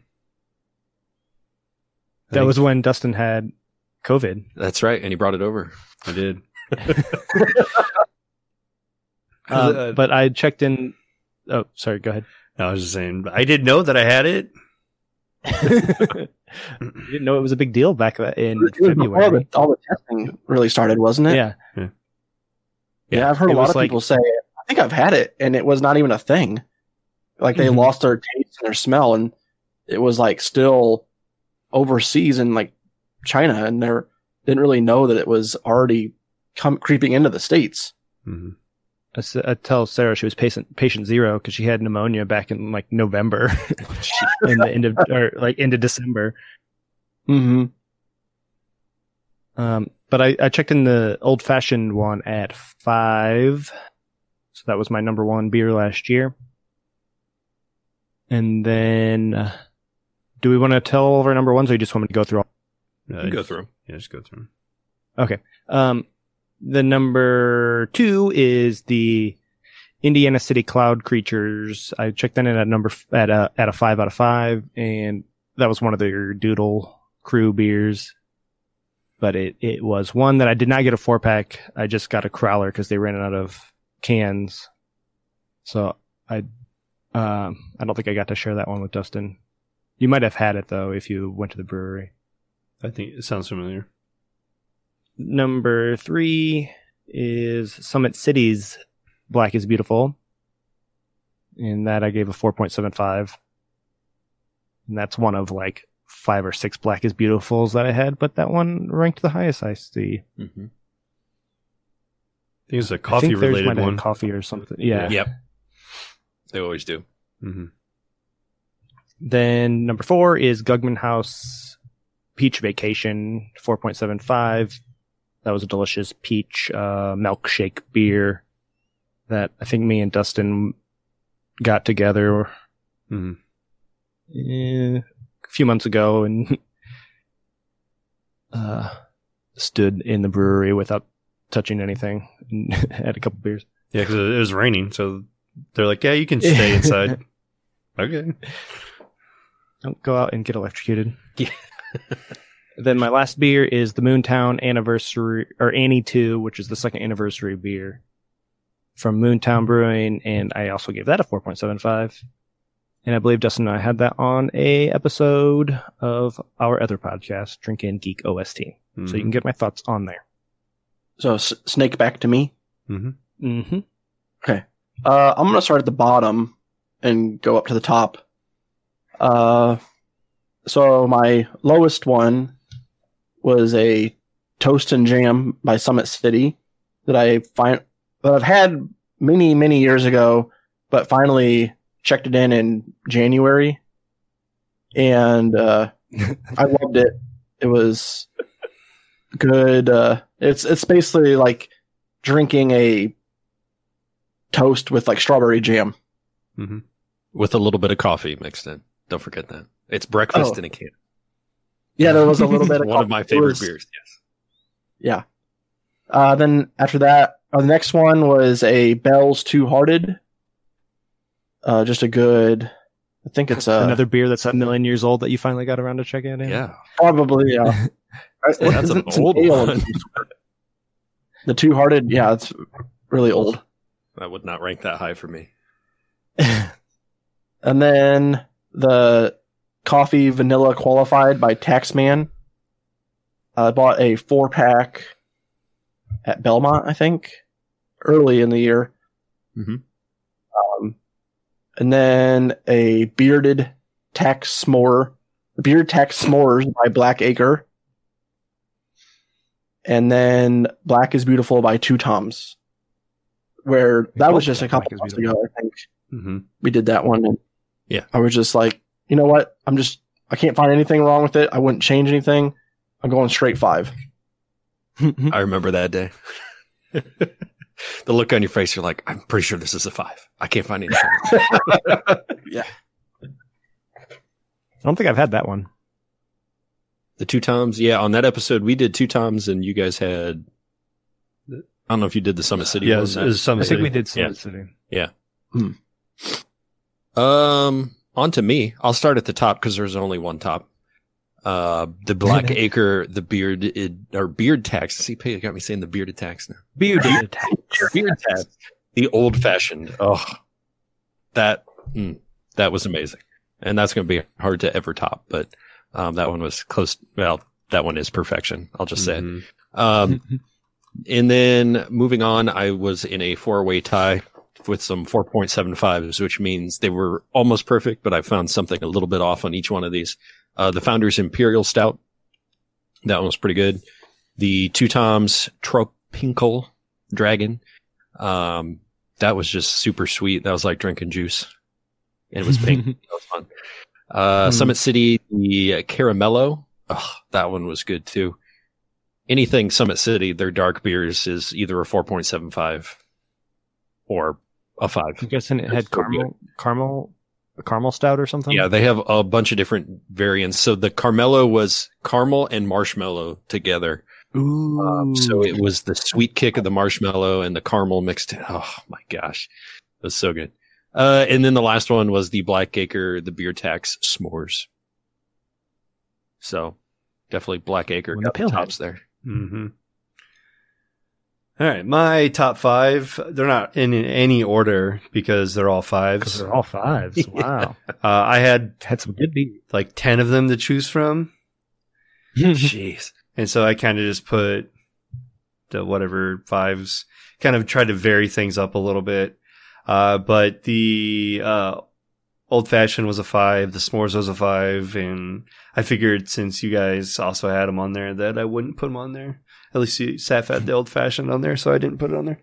[SPEAKER 2] That was when Dustin had COVID.
[SPEAKER 3] That's right, and he brought it over.
[SPEAKER 1] I did.
[SPEAKER 2] Um,
[SPEAKER 1] Uh,
[SPEAKER 2] but I checked in. Oh, sorry. Go ahead.
[SPEAKER 1] I was just saying, I didn't know that I had it.
[SPEAKER 2] you didn't know it was a big deal back in
[SPEAKER 4] It was before
[SPEAKER 2] February.
[SPEAKER 4] the, all the testing really started, wasn't it?
[SPEAKER 2] Yeah.
[SPEAKER 4] Yeah, I've heard
[SPEAKER 2] It
[SPEAKER 4] a lot of
[SPEAKER 2] like-
[SPEAKER 4] people say, I think I've had it, and it was not even a thing. Like they
[SPEAKER 2] Mhm.
[SPEAKER 4] lost their taste and their smell, and it was like still overseas in like China, and they didn't really know that it was already come creeping into the states.
[SPEAKER 1] Mm-hmm.
[SPEAKER 2] I, s- I tell Sarah she was patient patient zero because she had pneumonia back in like November, in the end of or like into December.
[SPEAKER 4] Mm-hmm.
[SPEAKER 2] Um, but I, I checked in the old fashioned one at five, so that was my number one beer last year. And then, uh, do we want to tell all of our number ones, or you just want me to go through? all
[SPEAKER 1] Uh,
[SPEAKER 3] Go through.
[SPEAKER 1] Yeah, just go through. Okay.
[SPEAKER 2] Um, the number two is the Indiana City Cloud Creatures. I checked that in at number f- at a at a five out of five, and that was one of their Doodle Crew beers. But it it was one that I did not get a four pack. I just got a crowler because they ran out of cans. So I, um, I don't think I got to share that one with Dustin. You might have had it though if you went to the brewery
[SPEAKER 1] I think it sounds familiar.
[SPEAKER 2] Number three is Summit City's Black is Beautiful. In that I gave a 4.75. And that's one of like five or six Black is Beautifuls that I had, but that one ranked the highest I see.
[SPEAKER 3] Mm-hmm.
[SPEAKER 1] I think it's a
[SPEAKER 2] I
[SPEAKER 1] coffee
[SPEAKER 2] think
[SPEAKER 1] related
[SPEAKER 2] might have
[SPEAKER 1] one.
[SPEAKER 2] Coffee or something. Yeah.
[SPEAKER 3] Yep. They always do.
[SPEAKER 1] hmm
[SPEAKER 2] Then number four is Gugman House Peach Vacation, 4.75. That was a delicious peach uh, milkshake beer that I think me and Dustin got together eh, a few months ago and uh, stood in the brewery without touching anything and had a couple beers.
[SPEAKER 1] Yeah, because it was raining, so they're like, "Yeah, you can stay inside." okay.
[SPEAKER 2] Don't go out and get electrocuted.
[SPEAKER 3] Yeah.
[SPEAKER 2] Then my last beer is the Moontown Anniversary or Annie 2, which is the second anniversary beer from Moontown Brewing, and I also gave that a 4.75. And I believe Dustin and I had that on a episode of our other podcast, Drink and Geek OST. So you can get my thoughts on there.
[SPEAKER 4] So s- snake back to me.
[SPEAKER 1] hmm
[SPEAKER 2] Mm-hmm. Okay.
[SPEAKER 4] Uh, I'm gonna start at the bottom and go up to the top. Uh, so my lowest one was a toast and jam by Summit City that I find that I've had many many years ago, but finally checked it in in January, and uh, I loved it. It was good. Uh, it's it's basically like drinking a toast with like strawberry jam.
[SPEAKER 1] hmm
[SPEAKER 3] With a little bit of coffee mixed in. Don't forget that. It's breakfast
[SPEAKER 4] Oh.
[SPEAKER 3] in a can.
[SPEAKER 4] Yeah, there was a little bit of
[SPEAKER 3] One of my favorite
[SPEAKER 4] was-
[SPEAKER 3] beers. Yes.
[SPEAKER 4] Yeah. Uh, then after that, uh, the next one was a Bell's Two Hearted. Uh, just a good. I think it's a
[SPEAKER 2] Another beer that's a million years old that you finally got around to check in?
[SPEAKER 3] Yeah.
[SPEAKER 4] probably yeah.
[SPEAKER 3] That's an
[SPEAKER 4] Isn't
[SPEAKER 3] old
[SPEAKER 4] ale?
[SPEAKER 3] one.
[SPEAKER 4] The Two Hearted, yeah, it's really old.
[SPEAKER 3] That would not rank that high for me.
[SPEAKER 4] And then the coffee vanilla qualified by Taxman. I bought a four pack at Belmont, I think, early in the year.
[SPEAKER 3] Mhm.
[SPEAKER 4] Um, and then a bearded tax s'more, beard tax s'mores by Black Acre. And then Black is Beautiful by Two Toms, where that was just a couple months ago, I think
[SPEAKER 1] hmm
[SPEAKER 4] we did that one and
[SPEAKER 3] Yeah.
[SPEAKER 4] i was just like you know what i'm just i can't find anything wrong with it i wouldn't change anything i'm going straight five
[SPEAKER 3] I remember that day. the look on your face, you're like, I'm pretty sure this is a five. I can't find anything. Yeah.
[SPEAKER 2] I don't think I've had that one.
[SPEAKER 3] the two toms, yeah, on that episode we did two toms and you guys had I don't know if you did the Summit City
[SPEAKER 1] Yeah, it
[SPEAKER 3] one.
[SPEAKER 1] was, it was some
[SPEAKER 2] I think we did Summit City. Yeah.
[SPEAKER 3] Um, on to me. I'll start at the top because there's only one top. Uh, the Black Acre, the beard or beard tax. See, you got me saying the bearded tax now.
[SPEAKER 2] Bearded.
[SPEAKER 3] Beard tax. The old fashioned. Oh, that mm, that was amazing, and that's going to be hard to ever top. But um, that one was close. Well, that one is perfection. I'll just say. it.
[SPEAKER 1] Mhm.
[SPEAKER 3] Um, and then moving on, I was in a four way tie with some 4.75s, which means they were almost perfect, but I found something a little bit off on each one of these. Uh, the Founders Imperial Stout. That one was pretty good. The Two Toms Tropinkle Dragon. Um, that was just super sweet. That was like drinking juice. And it was pink. that was fun. Uh,
[SPEAKER 2] Mm.
[SPEAKER 3] Summit City, the Caramello. Oh, that one was good too. Anything Summit City, their dark beers is either a 4.75 or a 5.
[SPEAKER 2] I'm guessing it had caramel, caramel, caramel stout or something.
[SPEAKER 3] Yeah, they have a bunch of different variants. So the Carmelo was caramel and marshmallow together.
[SPEAKER 2] Ooh.
[SPEAKER 3] Um, so it was the sweet kick of the marshmallow and the caramel mixed. Oh my gosh, it was so good. Uh, and then the last one was the Black Acre, the beer tax s'mores. So definitely Black Acre got
[SPEAKER 2] the
[SPEAKER 3] the
[SPEAKER 2] pale
[SPEAKER 3] tops there.
[SPEAKER 1] hmm All right, my top five. They're not in any order because they're all fives. Uh,
[SPEAKER 2] they're all fives. Wow.
[SPEAKER 1] I had
[SPEAKER 2] had some good beer.
[SPEAKER 1] like ten of them to choose from,
[SPEAKER 3] Jeez.
[SPEAKER 1] and so I kind of just put the whatever fives. Kind of tried to vary things up a little bit. Uh, but the uh, old fashioned was a five, the s'mores was a five, and I figured since you guys also had them on there that I wouldn't put them on there. At least you Saf had the old fashioned on there, so I didn't put it on there.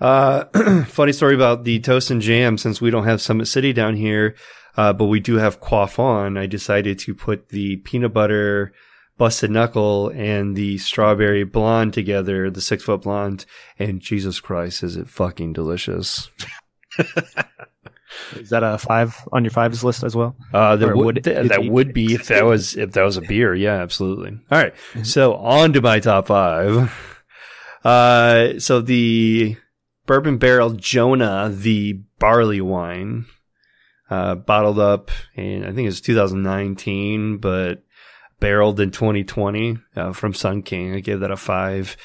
[SPEAKER 1] Uh, funny story about the toast and jam. Since we don't have Summit City down here, uh, but we do have Quaff on, I decided to put the peanut butter busted knuckle and the strawberry blonde together, the six foot blonde, and Jesus Christ, is it fucking delicious?
[SPEAKER 2] Is that a five on your fives list as well?
[SPEAKER 1] Uh, that would,
[SPEAKER 2] would
[SPEAKER 1] th- that
[SPEAKER 2] be?
[SPEAKER 1] would be if that was if that was a beer. Yeah, absolutely. All right. So on to my top five. Uh, so the bourbon barrel Johan, the barley wine, uh, bottled up in I think it's 2019, but barreled in 2020 uh, from Sun King. I gave that a five.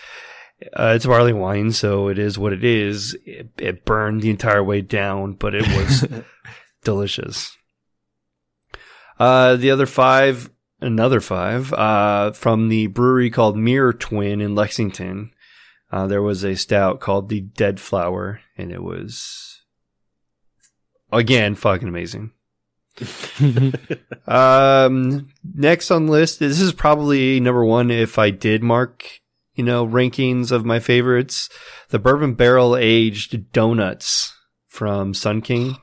[SPEAKER 1] Uh, it's barley wine, so it is what it is. It, it burned the entire way down, but it was delicious. Uh, the other five, another five, uh, from the brewery called Mirror Twin in Lexington. Uh, there was a stout called the Dead Flower, and it was, again, fucking amazing. Um, next on the list, this is probably number one if I did mark, you know, rankings of my favorites. The bourbon barrel aged donuts from Sun King.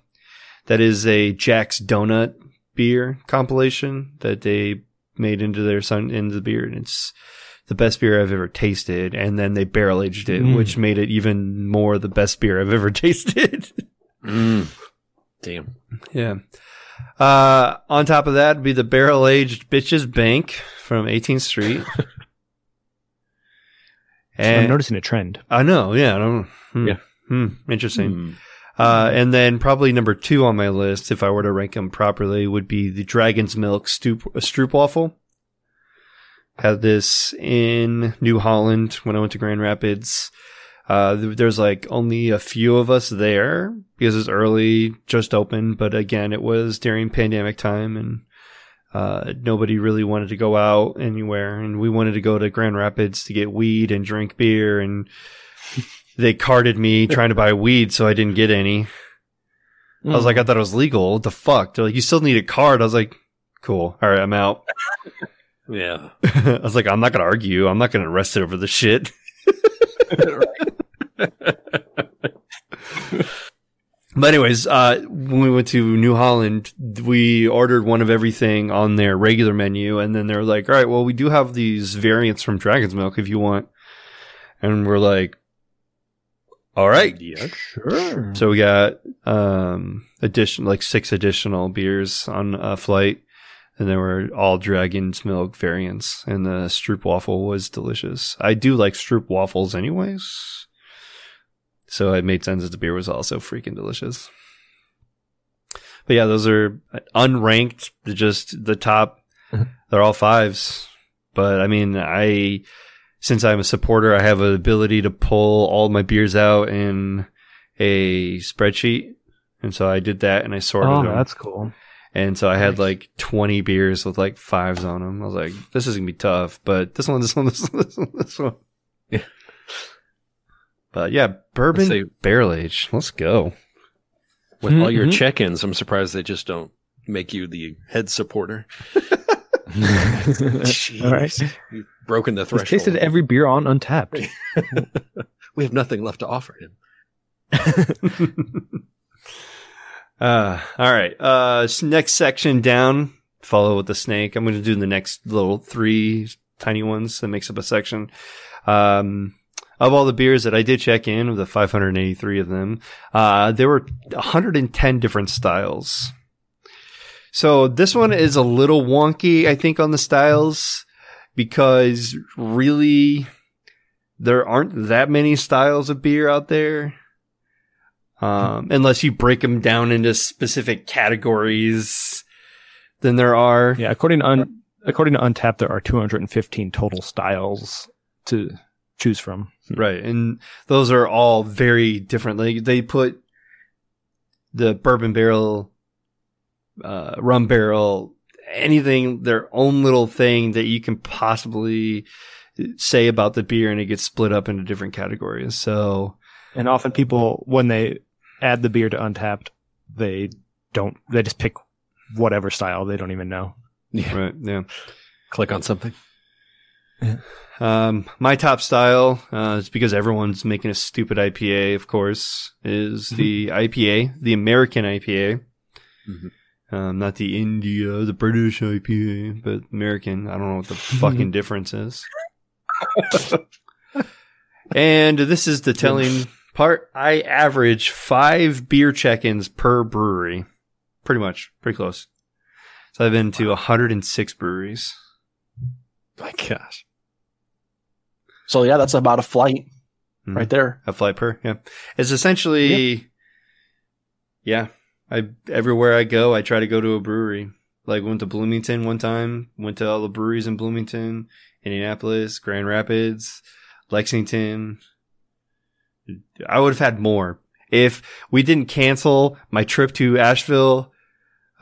[SPEAKER 1] That is a Jack's Donut beer compilation that they made into their sun into the beer, and it's the best beer I've ever tasted. And then they barrel aged it,
[SPEAKER 2] Mm.
[SPEAKER 1] which made it even more the best beer I've ever tasted.
[SPEAKER 3] Mm. Damn.
[SPEAKER 1] Yeah. Uh, on top of that would be the barrel aged bitches bank from 18th Street.
[SPEAKER 2] I'm
[SPEAKER 1] and
[SPEAKER 2] noticing a trend.
[SPEAKER 1] I know, yeah, I don't, hmm,
[SPEAKER 3] Yeah.
[SPEAKER 1] hmm, interesting.
[SPEAKER 3] Mm.
[SPEAKER 1] Uh, and then probably number two on my list, if I were to rank them properly, would be the Dragon's Milk Stoop, Stroop Waffle. Had this in New Holland when I went to Grand Rapids. Uh, th- there's like only a few of us there because it's early, just open. But again, it was during pandemic time and, uh, nobody really wanted to go out anywhere. And we wanted to go to Grand Rapids to get weed and drink beer. And they carded me trying to buy weed, so I didn't get any. I was like, I thought it was legal. What the fuck? They're like, you still need a card. I was like, cool. All right, I'm out.
[SPEAKER 3] Yeah.
[SPEAKER 1] I was like, I'm not going to argue. I'm not going to arrest it over the shit. But anyways, uh, when we went to New Holland, we ordered one of everything on their regular menu, and then they're like, "All right, well, we do have these variants from Dragon's Milk if you want." And we're like, "All right."
[SPEAKER 3] Yeah.
[SPEAKER 2] Sure.
[SPEAKER 1] So we got um addition like six additional beers on a flight, and they were all Dragon's Milk variants, and the Stroop waffle was delicious. I do like Stroop waffles, anyways. So it made sense that the beer was also freaking delicious. But yeah, those are unranked, just the top.
[SPEAKER 2] Mhm.
[SPEAKER 1] They're all fives. But I mean, I, since I'm a supporter, I have an ability to pull all my beers out in a spreadsheet. And so I did that and I sorted them.
[SPEAKER 2] Oh,
[SPEAKER 1] them.
[SPEAKER 2] that's cool.
[SPEAKER 1] And so I had like 20 beers with like fives on them. I was like, this is going to be tough, but this one, this one, this one, this one, this one.
[SPEAKER 3] Yeah.
[SPEAKER 1] But yeah, bourbon
[SPEAKER 3] Say-
[SPEAKER 1] barrel age. Let's go.
[SPEAKER 3] With all your
[SPEAKER 2] Mhm.
[SPEAKER 3] check-ins, I'm surprised they just don't make you the head supporter.
[SPEAKER 2] All right.
[SPEAKER 3] You've broken the
[SPEAKER 2] He's
[SPEAKER 3] threshold.
[SPEAKER 2] tasted every beer on Untappd.
[SPEAKER 3] we have nothing left to offer him.
[SPEAKER 1] uh, all right. Uh, s- next section down, follow with the snake. I'm going to do the next little three tiny ones that makes up a section. Um, of all the beers that I did check in, of the 583 of them, uh, there were 110 different styles. So this one is a little wonky, I think, on the styles because really there aren't that many styles of beer out there. Um, unless you break them down into specific categories, then there are.
[SPEAKER 2] Yeah, according to un- according to Untappd, there are 215 total styles to choose from.
[SPEAKER 1] Right. And those are all very different. Like they put the bourbon barrel, uh, rum barrel anything, their own little thing that you can possibly say about the beer and it gets split up into different categories. So,
[SPEAKER 2] And often people, when they add the beer to Untappd, they don't. They just pick whatever style. They don't even know.
[SPEAKER 1] right. Yeah.
[SPEAKER 3] Click on something.
[SPEAKER 1] Um, my top style, uh, is because everyone's making a stupid IPA, of course, is the IPA, the American IPA.
[SPEAKER 3] Mhm.
[SPEAKER 1] Um, not the India, the British IPA, but American. I don't know what the fucking difference is. and this is the telling part. I average five beer check-ins per brewery. Pretty much. Pretty close. So I've been to 106 breweries.
[SPEAKER 3] My gosh.
[SPEAKER 4] So yeah, that's about a flight
[SPEAKER 1] Mhm.
[SPEAKER 4] right there.
[SPEAKER 1] A flight per, yeah. It's essentially, yeah. I everywhere I go, I try to go to a brewery. Like went to Bloomington one time. Went to all the breweries in Bloomington, Indianapolis, Grand Rapids, Lexington. I would have had more if we didn't cancel my trip to Asheville,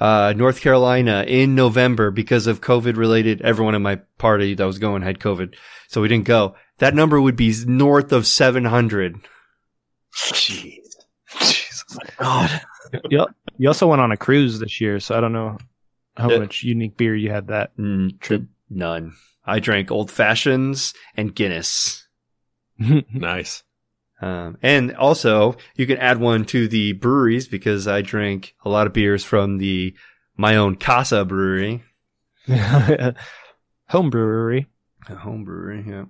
[SPEAKER 1] uh, North Carolina in November because of COVID related. Everyone in my party that was going had COVID, so we didn't go. That number would be north of 700.
[SPEAKER 3] Jeez. Jesus.
[SPEAKER 4] God.
[SPEAKER 2] You you also went on a cruise this year, so I don't know how
[SPEAKER 1] Yeah.
[SPEAKER 2] much unique beer you had that
[SPEAKER 1] Mm,
[SPEAKER 2] trip.
[SPEAKER 1] None. I drank old fashions and Guinness.
[SPEAKER 3] Nice.
[SPEAKER 1] Um, and also, you can add one to the breweries because I drank a lot of beers from the my own Casa brewery,
[SPEAKER 2] Home brewery.
[SPEAKER 1] a home brewery. Yeah.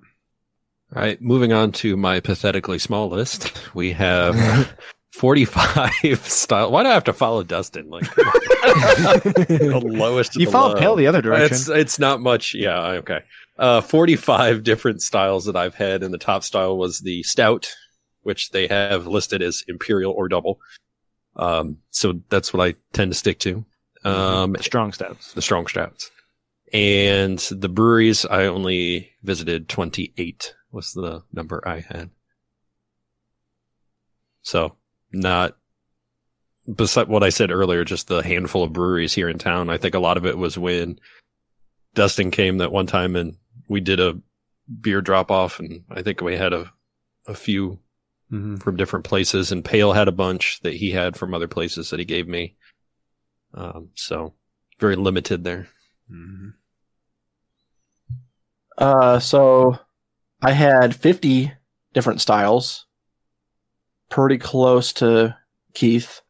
[SPEAKER 3] All right, moving on to my pathetically small list. We have 45 style. Why do I have to follow Dustin? Like the lowest. of
[SPEAKER 2] You
[SPEAKER 3] the
[SPEAKER 2] followed
[SPEAKER 3] low.
[SPEAKER 2] Pale the other direction.
[SPEAKER 3] It's it's not much. Yeah, okay. Uh, 45 different styles that I've had, and the top style was the stout, which they have listed as imperial or double. Um, so that's what I tend to stick to. Um,
[SPEAKER 2] Strong stouts.
[SPEAKER 3] the strong stouts. And the breweries, I only visited 28 was the number I had. So not beside what I said earlier, just the handful of breweries here in town. I think a lot of it was when Dustin came that one time and we did a beer drop off and I think we had a, a few
[SPEAKER 1] Mm-hmm.
[SPEAKER 3] from different places and Pale had a bunch that he had from other places that he gave me. Um, so very limited there.
[SPEAKER 1] hmm
[SPEAKER 4] Uh, so I had 50 different styles, pretty close to Keith.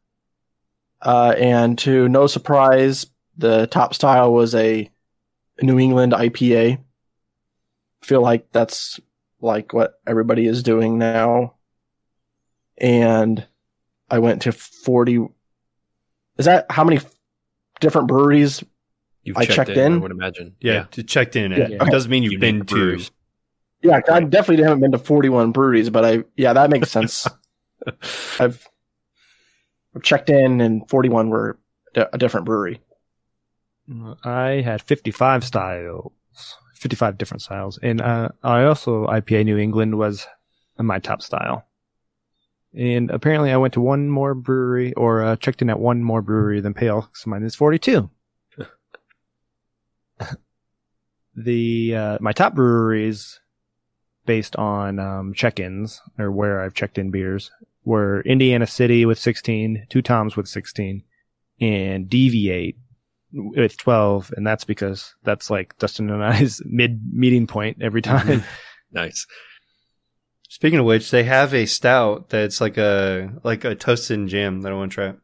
[SPEAKER 4] Uh, and to no surprise, the top style was a New England IPA. Feel like that's like what everybody is doing now. And I went to 40. Is that how many different breweries
[SPEAKER 3] You've
[SPEAKER 4] I checked in?
[SPEAKER 3] I would imagine.
[SPEAKER 1] Yeah, to checked in. It
[SPEAKER 2] Yeah.
[SPEAKER 1] doesn't mean you've
[SPEAKER 3] Unique
[SPEAKER 1] been to.
[SPEAKER 3] breweries.
[SPEAKER 4] Yeah, I definitely haven't been to 41 breweries, but I, yeah, that makes sense. I've, I've checked in and 41 were di- a different brewery.
[SPEAKER 2] I had 55 styles, 55 different styles. And uh, I also, IPA New England was my top style. And apparently I went to one more brewery or uh, checked in at one more brewery than Pale. So mine is 42. the, uh, my top breweries based on, um, check-ins or where I've checked in beers were Indiana City with 16, Two Toms with 16 and Deviate with 12 and that's because that's like Dustin and I's mid meeting point every time.
[SPEAKER 3] Nice.
[SPEAKER 1] Speaking of which, they have a stout that's like a like a toasted and jam that I want to try.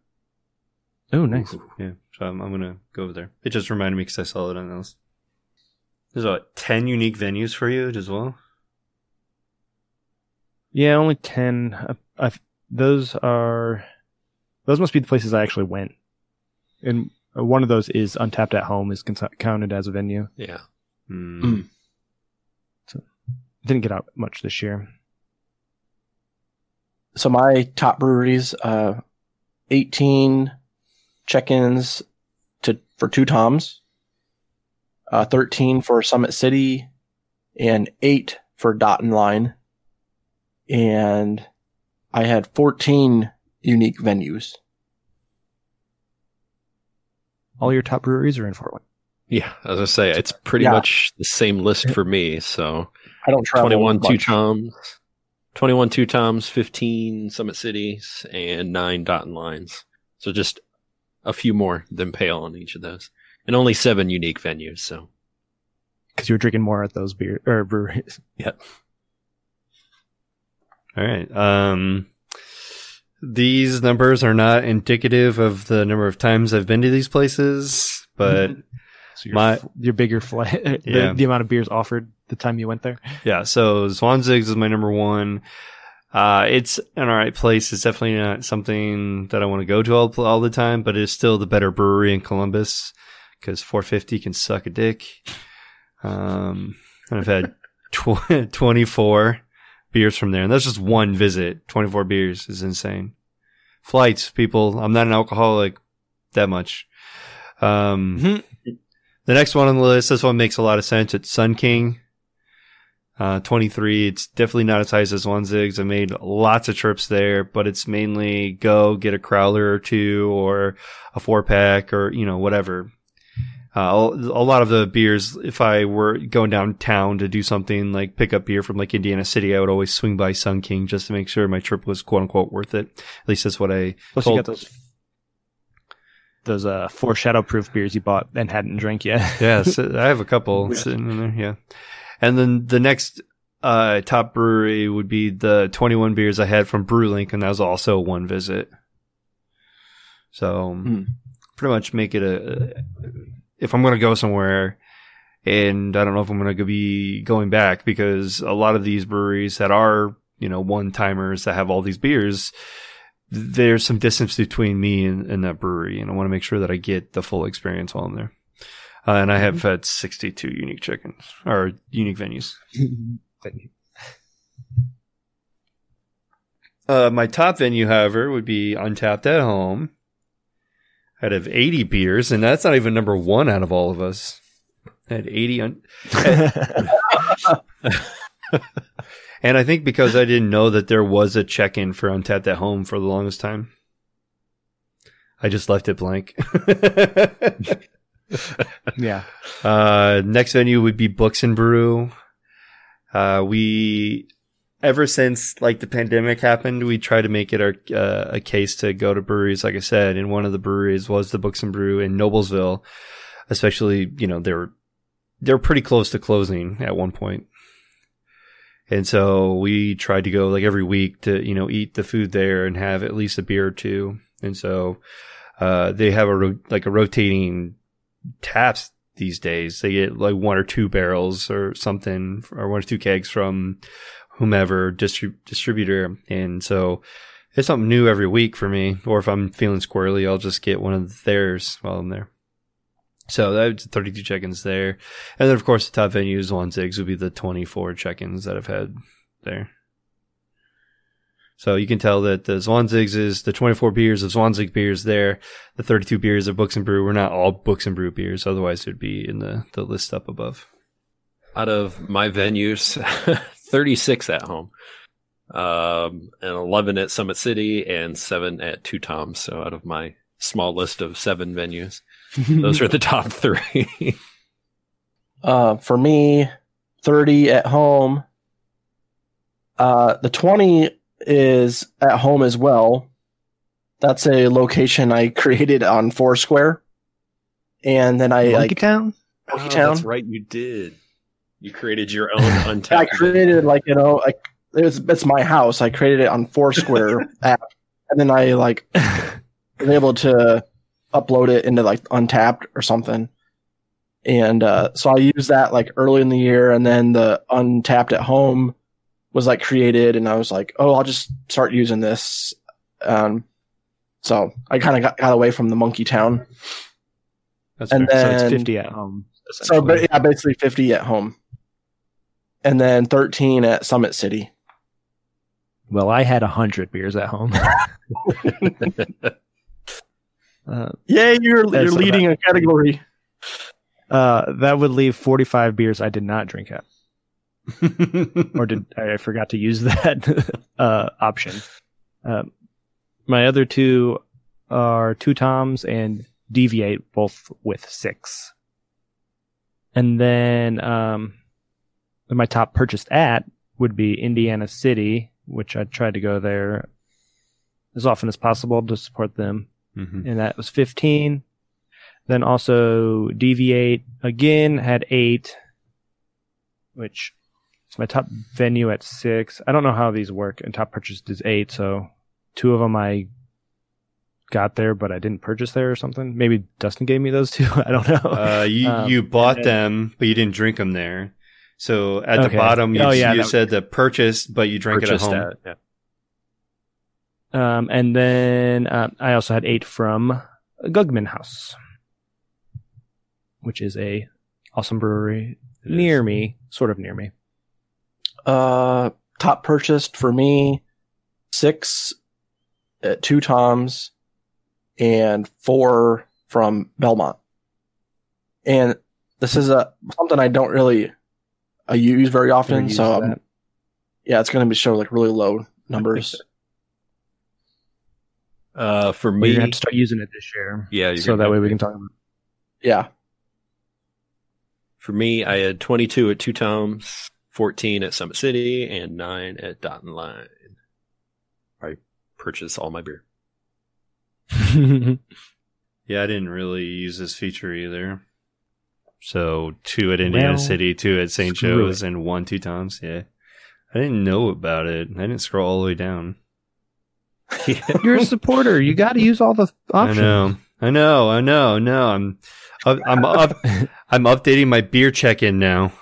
[SPEAKER 2] oh, nice.
[SPEAKER 1] Yeah, so I'm, I'm gonna go over there. It just reminded me because I saw it on those. There's what ten unique venues for you as well.
[SPEAKER 2] Yeah, only 10. Uh, I, those are, those must be the places I actually went. And uh, one of those is Untappd at Home is cons- counted as a venue.
[SPEAKER 3] Yeah.
[SPEAKER 1] Hmm.
[SPEAKER 4] Mm.
[SPEAKER 2] Didn't get out much this year.
[SPEAKER 4] So my top breweries, uh, 18 check-ins to, for two Toms, uh, 13 for Summit City and eight for Dot and Line. And I had 14 unique venues.
[SPEAKER 2] All your top breweries are in Fort Wayne.
[SPEAKER 3] Yeah, as I say, it's pretty
[SPEAKER 4] Yeah.
[SPEAKER 3] much the same list for me. So
[SPEAKER 4] I don't travel
[SPEAKER 3] 21 two toms, 21 two toms, 15 Summit Cities, and nine dot and lines. So just a few more than Pale on each of those, and only seven unique venues. So
[SPEAKER 2] Because you were drinking more at those beer or breweries.
[SPEAKER 1] All right. Um, these numbers are not indicative of the number of times I've been to these places, but
[SPEAKER 2] So your,
[SPEAKER 1] My-
[SPEAKER 2] f- your bigger flight, the, the amount of beers offered the time you went there.
[SPEAKER 1] yeah. So Zwanzigz is my number one. Uh, it's an alright place. It's definitely not something that I want to go to all, all the time, but it's still the better brewery in Columbus because 450 can suck a dick. Um, and I've had tw- 24 beers from there, and that's just one visit. 24 beers is insane. Flights, people. I'm not an alcoholic that much. Um, the next one on the list, this one makes a lot of sense. It's Sun King. Uh, 23. It's definitely not as high as Zwanzigz. I made lots of trips there, but it's mainly go get a crowler or two or a four pack or, you know, whatever. Uh, a lot of the beers, if I were going downtown to do something like pick up beer from like Indiana City, I would always swing by Sun King just to make sure my trip was quote unquote worth it. At least that's what I
[SPEAKER 2] Plus,
[SPEAKER 1] told.
[SPEAKER 2] you got those those uh foreshadow proof beers you bought and hadn't drank yet.
[SPEAKER 1] yeah, so I have a couple sitting in there. Yeah, and then the next uh, top brewery would be the 21 beers I had from BrewLink, and that was also one visit. So
[SPEAKER 4] Hmm.
[SPEAKER 1] pretty much make it a. If I'm going to go somewhere, and I don't know if I'm going to be going back because a lot of these breweries that are you know one timers that have all these beers. There's some distance between me and, and that brewery, and I want to make sure that I get the full experience while I'm there. Uh, and I have had 62 unique chickens or unique venues. Uh, my top venue, however, would be Untappd at Home. I'd have 80 beers, and that's not even number one out of all of us. I had 80. Un- and I think because I didn't know that there was a check in for Untappd at Home for the longest time, I just left it blank.
[SPEAKER 2] yeah.
[SPEAKER 1] Uh, next venue would be Books and Brew. Uh, we, ever since like the pandemic happened, we try to make it our, uh, a case to go to breweries, like I said, and one of the breweries was the Books and Brew in Noblesville, especially, you know, they're, they're pretty close to closing at one point. And so we tried to go like every week to, you know, eat the food there and have at least a beer or two. And so, uh, they have a, ro- like a rotating taps these days. They get like one or two barrels or something, or one or two kegs from whomever distrib- distributor. And so it's something new every week for me. Or if I'm feeling squirrely, I'll just get one of theirs while I'm there. So that's 32 check-ins there. And then of course the top venues on Zigs would be the 24 check-ins that I've had there. So you can tell that the Zwanzigz is the 24 beers of Zwanzig beers there. The 32 beers of Books and Brew were not all Books and Brew beers. Otherwise, it would be in the, the list up above.
[SPEAKER 3] out of my venues, 36 at home, um, and 11 at Summit City, and seven at Two Toms. So out of my small list of seven venues, those are the top three.
[SPEAKER 4] Uh, for me, 30 at home. Uh, the 20 is at home as well. That's a location I created on Foursquare. And then I
[SPEAKER 2] Monkey
[SPEAKER 4] like
[SPEAKER 2] Town?
[SPEAKER 4] Monkey
[SPEAKER 3] Oh,
[SPEAKER 4] Town.
[SPEAKER 3] That's right, you did. You created your own untappd.
[SPEAKER 4] I
[SPEAKER 3] untappd.
[SPEAKER 4] created like you know like it was it's my house. I created it on Foursquare app, and then I like was able to upload it into like Untappd or something. And uh, so I used that like early in the year, and then the Untappd at home was like created, and I was like, oh, I'll just start using this. Um, so I kind of got, got away from the Monkey Town.
[SPEAKER 1] That's
[SPEAKER 4] And
[SPEAKER 1] fair.
[SPEAKER 2] So it's 50 at home.
[SPEAKER 4] So, but yeah, basically 50 at home. And then 13 at Summit City.
[SPEAKER 2] Well, I had 100 beers at home. uh,
[SPEAKER 4] Yay, you're, you're leading a category.
[SPEAKER 2] uh, that would leave 45 beers I did not drink at. Or did I forgot to use that uh, option? Um, my other two are two toms and deviate, both with six. And then um, my top purchased at would be Indiana City, which I tried to go there as often as possible to support them.
[SPEAKER 1] Mm-hmm.
[SPEAKER 2] And that was 15. Then also Deviate again had eight, which my top venue at six. I don't know how these work. And top purchased is eight. So two of them I got there, but I didn't purchase there or something. Maybe Dustin gave me those two. I don't know.
[SPEAKER 1] Uh, you
[SPEAKER 2] Um,
[SPEAKER 1] you bought
[SPEAKER 2] and
[SPEAKER 1] them, but you didn't drink them there. So at the bottom, you,
[SPEAKER 2] Oh, yeah,
[SPEAKER 1] you
[SPEAKER 2] that-
[SPEAKER 1] said the purchase, but you drank it at home.
[SPEAKER 3] at- yeah.
[SPEAKER 2] Um, and then uh, I also had eight from Guggman Haus, which is a awesome brewery
[SPEAKER 1] It
[SPEAKER 2] near
[SPEAKER 1] is.
[SPEAKER 2] me, sort of near me.
[SPEAKER 4] Uh, top purchased for me, six at two Toms and four from Belmont. And this is a something I don't really I use very often,
[SPEAKER 2] Never used
[SPEAKER 4] so um, yeah, it's going to be show like really low numbers.
[SPEAKER 3] Uh, for
[SPEAKER 2] But
[SPEAKER 3] me,
[SPEAKER 2] you're have to start using it this year,
[SPEAKER 3] yeah,
[SPEAKER 2] so that way we can talk about. It.
[SPEAKER 4] yeah,
[SPEAKER 3] For me, I had 22 at Two Toms, 14 at Summit City, and 9 at Dot and Line. I purchase all my beer.
[SPEAKER 1] Yeah, I didn't really use this feature either. So two at Indiana
[SPEAKER 2] Well,
[SPEAKER 1] City, two at St.
[SPEAKER 2] screw
[SPEAKER 1] Joe's, and one two times. Yeah, I didn't know about it. I didn't scroll all the way down.
[SPEAKER 2] you're a supporter. You got to use all the options.
[SPEAKER 1] I know, I know, I know, no. I'm, I'm, I'm up, I'm updating my beer check-in now.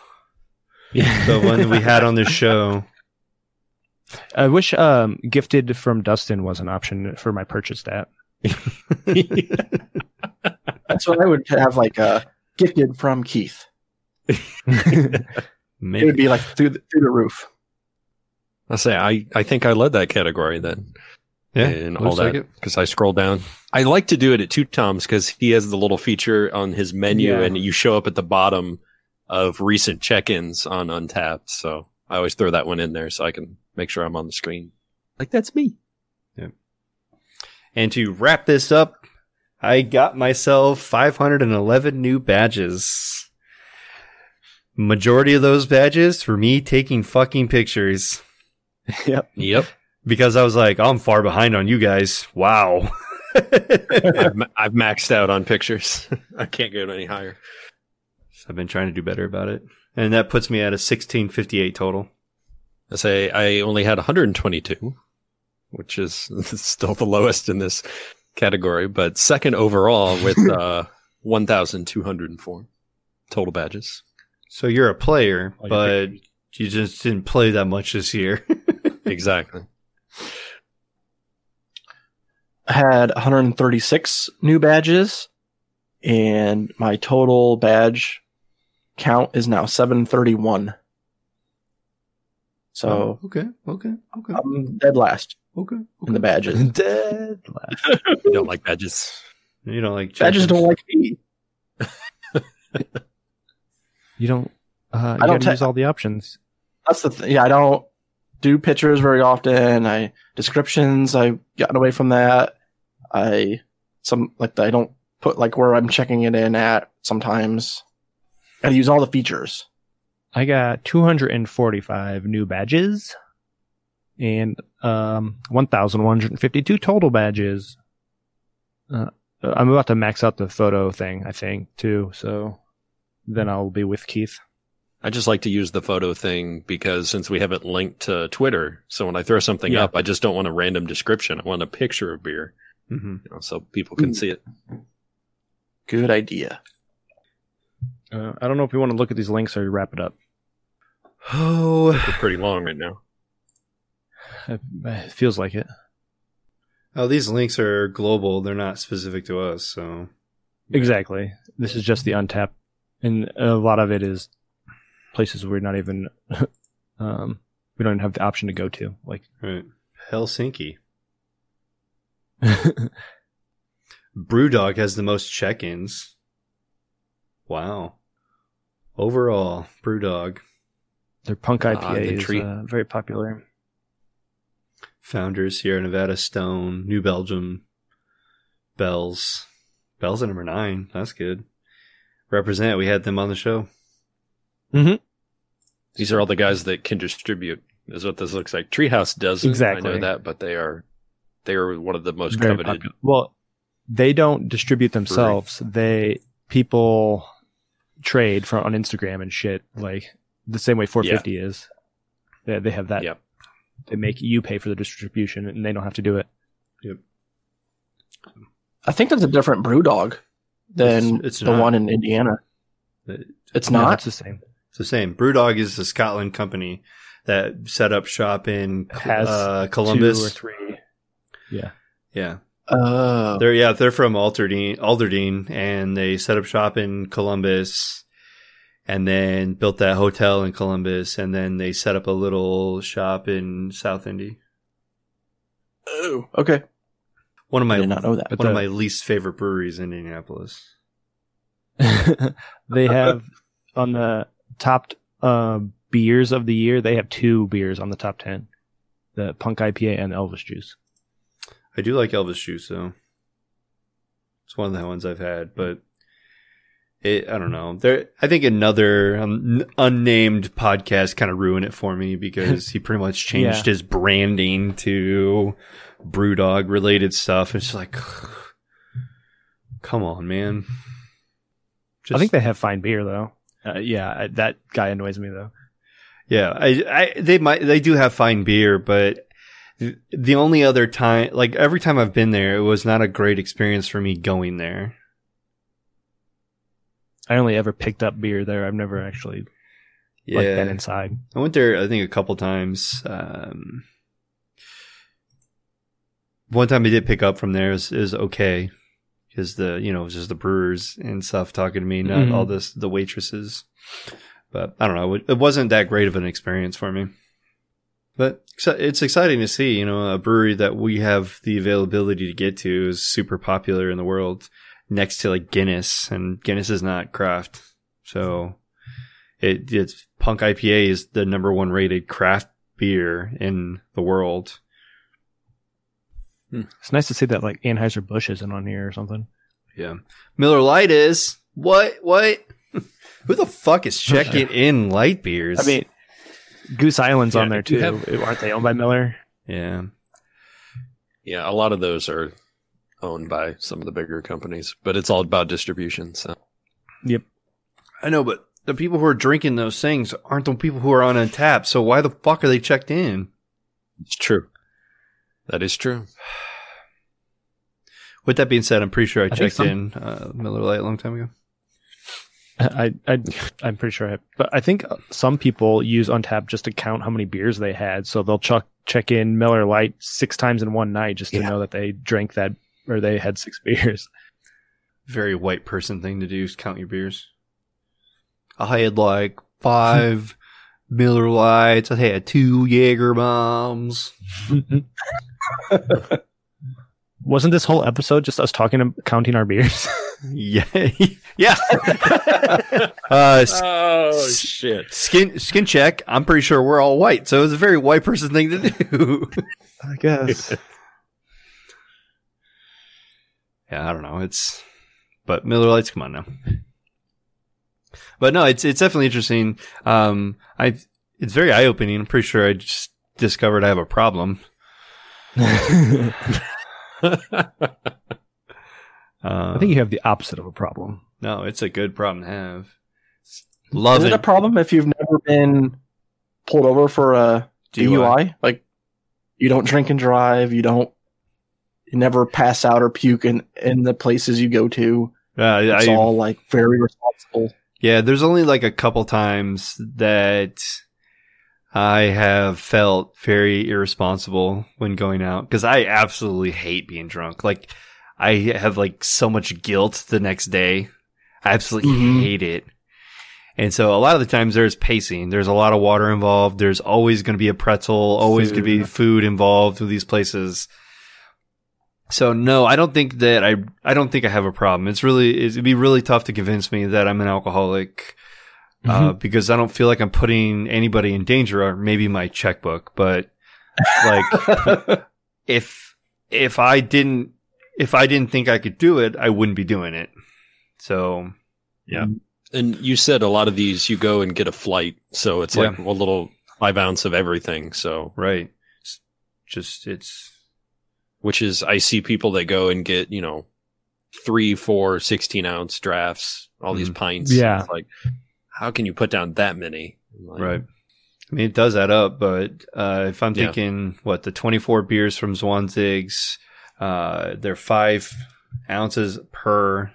[SPEAKER 1] The one that we had on the show.
[SPEAKER 2] I wish um, gifted from Dustin was an option for my purchase that.
[SPEAKER 4] that's what I would have like uh, gifted from Keith. It would be like through the, through the roof.
[SPEAKER 3] I say I, I think I led that category then.
[SPEAKER 1] yeah,
[SPEAKER 3] and all that
[SPEAKER 1] it.
[SPEAKER 3] because I scroll down. I like to do it at two toms because he has the little feature on his menu,
[SPEAKER 2] Yeah.
[SPEAKER 3] and you show up at the bottom of recent check-ins on Untappd. So I always throw that one in there so I can make sure I'm on the screen. Like that's me. Yeah.
[SPEAKER 1] And to wrap this up, I got myself 511 new badges. Majority of those badges for me taking fucking pictures
[SPEAKER 2] yep.
[SPEAKER 3] Yep,
[SPEAKER 1] because I was like, I'm far behind on you guys. Wow.
[SPEAKER 3] I've, I've maxed out on pictures. I can't go any higher.
[SPEAKER 1] I've been trying to do better about it. And that puts me at a 1658 total.
[SPEAKER 3] I say I only had 122, which is still the lowest in this category, but second overall with uh, 1,204 total badges.
[SPEAKER 1] So you're a player,
[SPEAKER 2] Oh, you're
[SPEAKER 1] but you just didn't play that much this year.
[SPEAKER 3] Exactly.
[SPEAKER 4] I had 136 new badges, and my total badge count is now 731. So
[SPEAKER 1] Oh, okay, okay, okay,
[SPEAKER 4] I'm dead last
[SPEAKER 1] okay.
[SPEAKER 4] in the badges.
[SPEAKER 2] Dead last.
[SPEAKER 3] You don't like badges.
[SPEAKER 1] You don't like
[SPEAKER 4] badges
[SPEAKER 1] chickens.
[SPEAKER 4] don't like me.
[SPEAKER 2] You don't. Uh, you
[SPEAKER 4] I don't
[SPEAKER 2] gotta
[SPEAKER 4] ta-
[SPEAKER 2] use all the options.
[SPEAKER 4] That's the thing. Yeah, I don't do pictures very often. I descriptions. I've gotten away from that. I some like I don't put like where I'm checking it in at sometimes. Got to use all the features.
[SPEAKER 2] I got 245 new badges and um 1,152 total badges. Uh, I'm about to max out the photo thing, I think, too. So then I'll be with Keith.
[SPEAKER 3] I just like to use the photo thing because since we haven't linked to Twitter, so when I throw something
[SPEAKER 2] Yeah.
[SPEAKER 3] up, I just don't want a random description. I want a picture of beer,
[SPEAKER 1] Mhm.
[SPEAKER 3] you know, so people can
[SPEAKER 4] Ooh.
[SPEAKER 3] see it.
[SPEAKER 4] Good idea.
[SPEAKER 2] Uh, I don't know if we want to look at these links or wrap it up.
[SPEAKER 1] Oh,
[SPEAKER 3] They're pretty long right now.
[SPEAKER 2] It, it feels like it.
[SPEAKER 1] oh, these links are global. They're not specific to us. So
[SPEAKER 2] Exactly. This is just the untappd, and a lot of it is places we're not even. um, we don't even have the option to go to. Like,
[SPEAKER 1] right, Helsinki. Brewdog has the most check-ins. Wow. Overall, Brewdog
[SPEAKER 2] their punk
[SPEAKER 3] Ah,
[SPEAKER 2] IPA
[SPEAKER 3] the
[SPEAKER 2] is
[SPEAKER 3] treat.
[SPEAKER 2] uh, very popular.
[SPEAKER 1] founders Sierra Nevada Stone, New Belgium, Bells, Bells at number nine. That's good. Represent. We had them on the show.
[SPEAKER 3] These are all the guys that can distribute. Is what this looks like. Treehouse doesn't.
[SPEAKER 2] Exactly.
[SPEAKER 3] I know that, but they are they are one of the most
[SPEAKER 2] Very
[SPEAKER 3] coveted.
[SPEAKER 2] popular. Well, they don't distribute themselves. They people trade from on Instagram and shit like the same way 450 is. They, they have that.
[SPEAKER 3] Yep.
[SPEAKER 2] They make you pay for the distribution and they don't have to do it. Yep.
[SPEAKER 4] I think that's a different brew dog than
[SPEAKER 1] It's- it's
[SPEAKER 4] the
[SPEAKER 1] not.
[SPEAKER 4] one in Indiana.
[SPEAKER 1] It-
[SPEAKER 4] It's
[SPEAKER 2] No,
[SPEAKER 4] not.
[SPEAKER 2] it's the same.
[SPEAKER 1] It's the same. Brewdog is a Scotland company that set up shop in
[SPEAKER 2] Has
[SPEAKER 1] uh,
[SPEAKER 2] Two or
[SPEAKER 1] Columbus.
[SPEAKER 2] three. Yeah.
[SPEAKER 1] Yeah,
[SPEAKER 4] Oh,
[SPEAKER 1] they're yeah they're from Alderdine, Alderdine, and they set up shop in Columbus, and then built that hotel in Columbus, and then they set up a little shop in South Indy.
[SPEAKER 4] oh, okay.
[SPEAKER 1] One of
[SPEAKER 4] I
[SPEAKER 1] my
[SPEAKER 4] did not know that.
[SPEAKER 2] But
[SPEAKER 1] one of my least favorite breweries in Indianapolis.
[SPEAKER 2] they have on the top uh, beers of the year. They have two beers on the top ten: the Punk IPA and Elvis Juice.
[SPEAKER 1] I do like Elvis Juice though. It's one of the ones I've had, but it I don't know. There I think another um, unnamed podcast kind of ruined it for me because he pretty much changed
[SPEAKER 2] Yeah.
[SPEAKER 1] his branding to Brewdog related stuff. It's just like come on, man.
[SPEAKER 2] I think they have fine beer though. Uh, yeah, I, that guy annoys me though.
[SPEAKER 1] Yeah, I, I, they might, they do have fine beer, but th- the only other time, like every time I've been there, it was not a great experience for me going there.
[SPEAKER 2] I only ever picked up beer there. I've never actually like been inside.
[SPEAKER 1] I went there, I think, a couple times. Um, one time I did pick up from there is is okay because the you know it was just the brewers and stuff talking to me, not
[SPEAKER 2] Mhm.
[SPEAKER 1] all this the waitresses. But I don't know, it wasn't that great of an experience for me. But it's exciting to see, you know, a brewery that we have the availability to get to is super popular in the world, next to like Guinness, and Guinness is not craft, so it it's Punk IPA is the number one rated craft beer in the world. Hmm.
[SPEAKER 2] It's nice to see that like Anheuser Busch isn't on here or something.
[SPEAKER 1] Yeah, Miller Lite is what what. Who the fuck is checking in light beers?
[SPEAKER 2] I mean, Goose Island's
[SPEAKER 3] Yeah,
[SPEAKER 2] on there too.
[SPEAKER 3] have-
[SPEAKER 2] Aren't they owned by Miller?
[SPEAKER 1] yeah,
[SPEAKER 3] Yeah, a lot of those are owned by some of the bigger companies, but it's all about distribution. So yep.
[SPEAKER 1] I know, but the people who are drinking those things aren't the people who are on Untappd. So why the fuck are they checked in?
[SPEAKER 3] it's true. That is true.
[SPEAKER 1] With that being said, I'm pretty sure I,
[SPEAKER 2] I
[SPEAKER 1] checked
[SPEAKER 2] some-
[SPEAKER 1] in uh, Miller Lite a long time ago.
[SPEAKER 2] I, I, I'm pretty sure. I, but I think some people use Untap just to count how many beers they had. So they'll chuck, check in Miller Lite six times in one night just to
[SPEAKER 4] Yeah.
[SPEAKER 2] know that they drank that or they had six beers.
[SPEAKER 1] Very white person thing to do is count your beers. I had like five Miller Lites. I had two Jaeger bombs.
[SPEAKER 2] Wasn't this whole episode just us talking and counting our beers?
[SPEAKER 1] Yeah, yeah. uh, s-
[SPEAKER 3] Oh shit!
[SPEAKER 1] skin skin check. I'm pretty sure we're all white, so it was a very white person thing to do.
[SPEAKER 2] I guess.
[SPEAKER 1] yeah, I don't know. It's but Miller Lites, come on now. But no, it's it's definitely interesting. Um, I it's very eye opening. I'm pretty sure I just discovered I have a problem. Uh,
[SPEAKER 2] I think you have the opposite of a problem.
[SPEAKER 1] no, it's a good problem to have.
[SPEAKER 4] Is
[SPEAKER 1] Love
[SPEAKER 4] it
[SPEAKER 1] it.
[SPEAKER 4] a problem if you've never been pulled over for a DUI? Like, you don't drink and drive. You don't. You never pass out or puke in, in the places you go to.
[SPEAKER 1] Uh,
[SPEAKER 4] It's
[SPEAKER 1] I,
[SPEAKER 4] all like very responsible.
[SPEAKER 1] Yeah, there's only like a couple times that I have felt very irresponsible when going out because I absolutely hate being drunk. Like, I have like so much guilt the next day. I absolutely
[SPEAKER 4] Mhm.
[SPEAKER 1] hate it. And so a lot of the times there's pacing. There's a lot of water involved. There's always going to be a pretzel, always going to be
[SPEAKER 2] Food.
[SPEAKER 1] food involved with these places. So no, I don't think that I, I don't think I have a problem. It's really, it'd be really tough to convince me that I'm an alcoholic, uh, because I don't feel like I'm putting anybody in danger or maybe my checkbook, but like if, if I didn't, if I didn't think I could do it, I wouldn't be doing it. So
[SPEAKER 3] Yeah. And you said a lot of these you go and get a flight, so it's like a little five ounce of everything. So
[SPEAKER 1] Right. It's just it's
[SPEAKER 3] which is I see people that go and get you know three, four, 16 ounce drafts, all these
[SPEAKER 1] Mhm.
[SPEAKER 3] pints.
[SPEAKER 2] Yeah.
[SPEAKER 3] It's like how can you put down that many? Like,
[SPEAKER 1] right. I mean, it does add up, but uh, if I'm
[SPEAKER 3] Yeah.
[SPEAKER 1] thinking what the 24 beers from Zwanzigz, uh, they're five ounces per.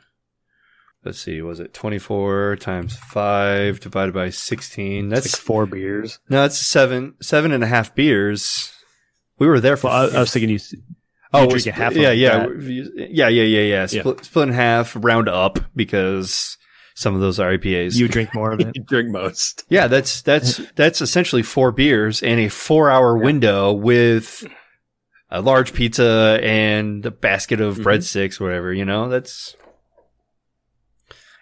[SPEAKER 1] Let's see, was it 24 times five divided by 16?
[SPEAKER 2] That's
[SPEAKER 1] That's
[SPEAKER 2] like four beers.
[SPEAKER 1] no, that's seven, seven and a half beers. We were there for.
[SPEAKER 2] Well, I, I was thinking you.
[SPEAKER 1] oh,
[SPEAKER 2] you
[SPEAKER 1] we're
[SPEAKER 2] drink a
[SPEAKER 1] split-
[SPEAKER 2] half of
[SPEAKER 1] yeah, yeah,
[SPEAKER 2] that.
[SPEAKER 1] we- yeah, yeah, yeah, yeah. Split, split in half, round up because some of those are IPAs.
[SPEAKER 2] You drink more of it.
[SPEAKER 3] You drink most.
[SPEAKER 1] Yeah, that's that's that's essentially four beers and a four-hour window with a large pizza and a basket of
[SPEAKER 3] Mhm.
[SPEAKER 1] breadsticks, whatever. You know, that's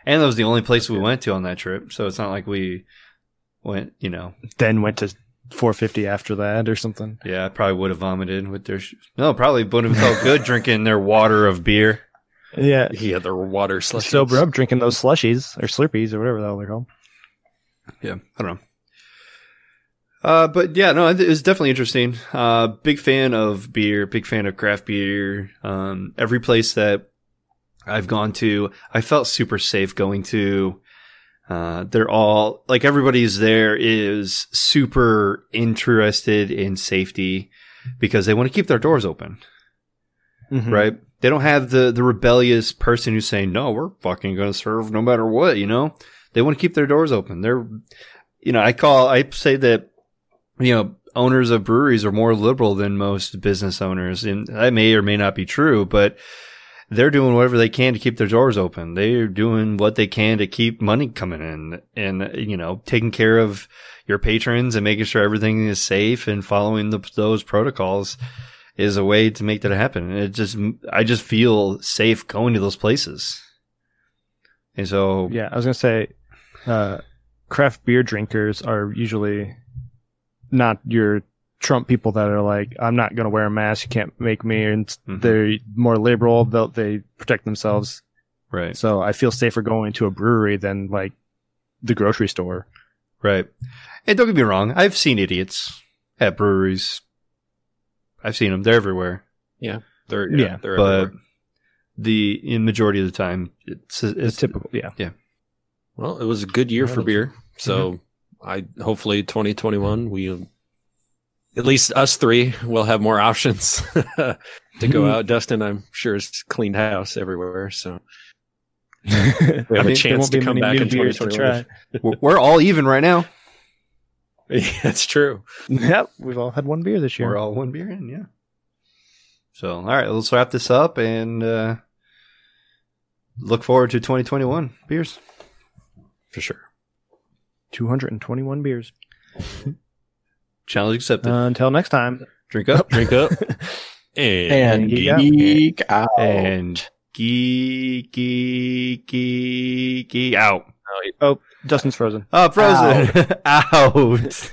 [SPEAKER 1] and that was the only place we went to on that trip. So it's not like we went. You know,
[SPEAKER 2] then went to 450 after that or something.
[SPEAKER 1] yeah, I probably would have vomited with their. Sh- no, probably wouldn't have felt good drinking their water of beer.
[SPEAKER 2] Yeah.
[SPEAKER 3] Yeah, the water slushies.
[SPEAKER 2] Sober up drinking those slushies or slurpees or whatever the hell they're called.
[SPEAKER 1] Yeah, I don't know. Uh, but yeah, no, it was definitely interesting. Uh, big fan of beer, big fan of craft beer. Um, every place that I've gone to, I felt super safe going to. Uh, they're all like everybody's there is super interested in safety because they want to keep their doors open,
[SPEAKER 2] Mhm.
[SPEAKER 1] right? They don't have the the rebellious person who's saying, "No, we're fucking going to serve no matter what," you know? They want to keep their doors open. They're you know, I call I say that you know, owners of breweries are more liberal than most business owners and that may or may not be true, but they're doing whatever they can to keep their doors open. They're doing what they can to keep money coming in and, you know, taking care of your patrons and making sure everything is safe and following the, those protocols is a way to make that happen. And It just, I just feel safe going to those places. And so,
[SPEAKER 2] Yeah, I was gonna say, uh, craft beer drinkers are usually not your Trump people that are like, I'm not gonna wear a mask. You can't make me. And
[SPEAKER 1] Mhm.
[SPEAKER 2] they're more liberal. They'll, they protect themselves.
[SPEAKER 1] right,
[SPEAKER 2] So I feel safer going to a brewery than like the grocery store.
[SPEAKER 1] right. And don't get me wrong. I've seen idiots at breweries. I've seen them. They're everywhere.
[SPEAKER 3] Yeah, they're, yeah,
[SPEAKER 2] Yeah,
[SPEAKER 3] they're
[SPEAKER 1] but
[SPEAKER 3] everywhere.
[SPEAKER 1] the in majority of the time it's
[SPEAKER 2] It's
[SPEAKER 1] it's
[SPEAKER 2] typical. Yeah. Yeah.
[SPEAKER 3] Well, it was a good year for beer. Mm-hmm. So I hopefully 2021 we at least us three will have more options to go out. Dustin, I'm sure has cleaned house everywhere, so we have
[SPEAKER 2] There
[SPEAKER 3] a chance to come back
[SPEAKER 2] new
[SPEAKER 3] in
[SPEAKER 2] beers to
[SPEAKER 3] 2021.
[SPEAKER 1] we're- we're all even right now.
[SPEAKER 3] Yeah, that's true.
[SPEAKER 2] Yep, we've all had one beer this year.
[SPEAKER 1] We're all one beer in, yeah. So all right, let's wrap this up and uh, look forward to 2021 beers.
[SPEAKER 3] For sure.
[SPEAKER 2] 221 beers.
[SPEAKER 1] Challenge accepted.
[SPEAKER 2] Uh, until next time.
[SPEAKER 1] Drink up
[SPEAKER 3] Drink up and,
[SPEAKER 4] And
[SPEAKER 2] geek out.
[SPEAKER 4] geek out.
[SPEAKER 1] and geek geek geek geek out.
[SPEAKER 2] Oh, Dustin's frozen.
[SPEAKER 1] Oh, frozen out.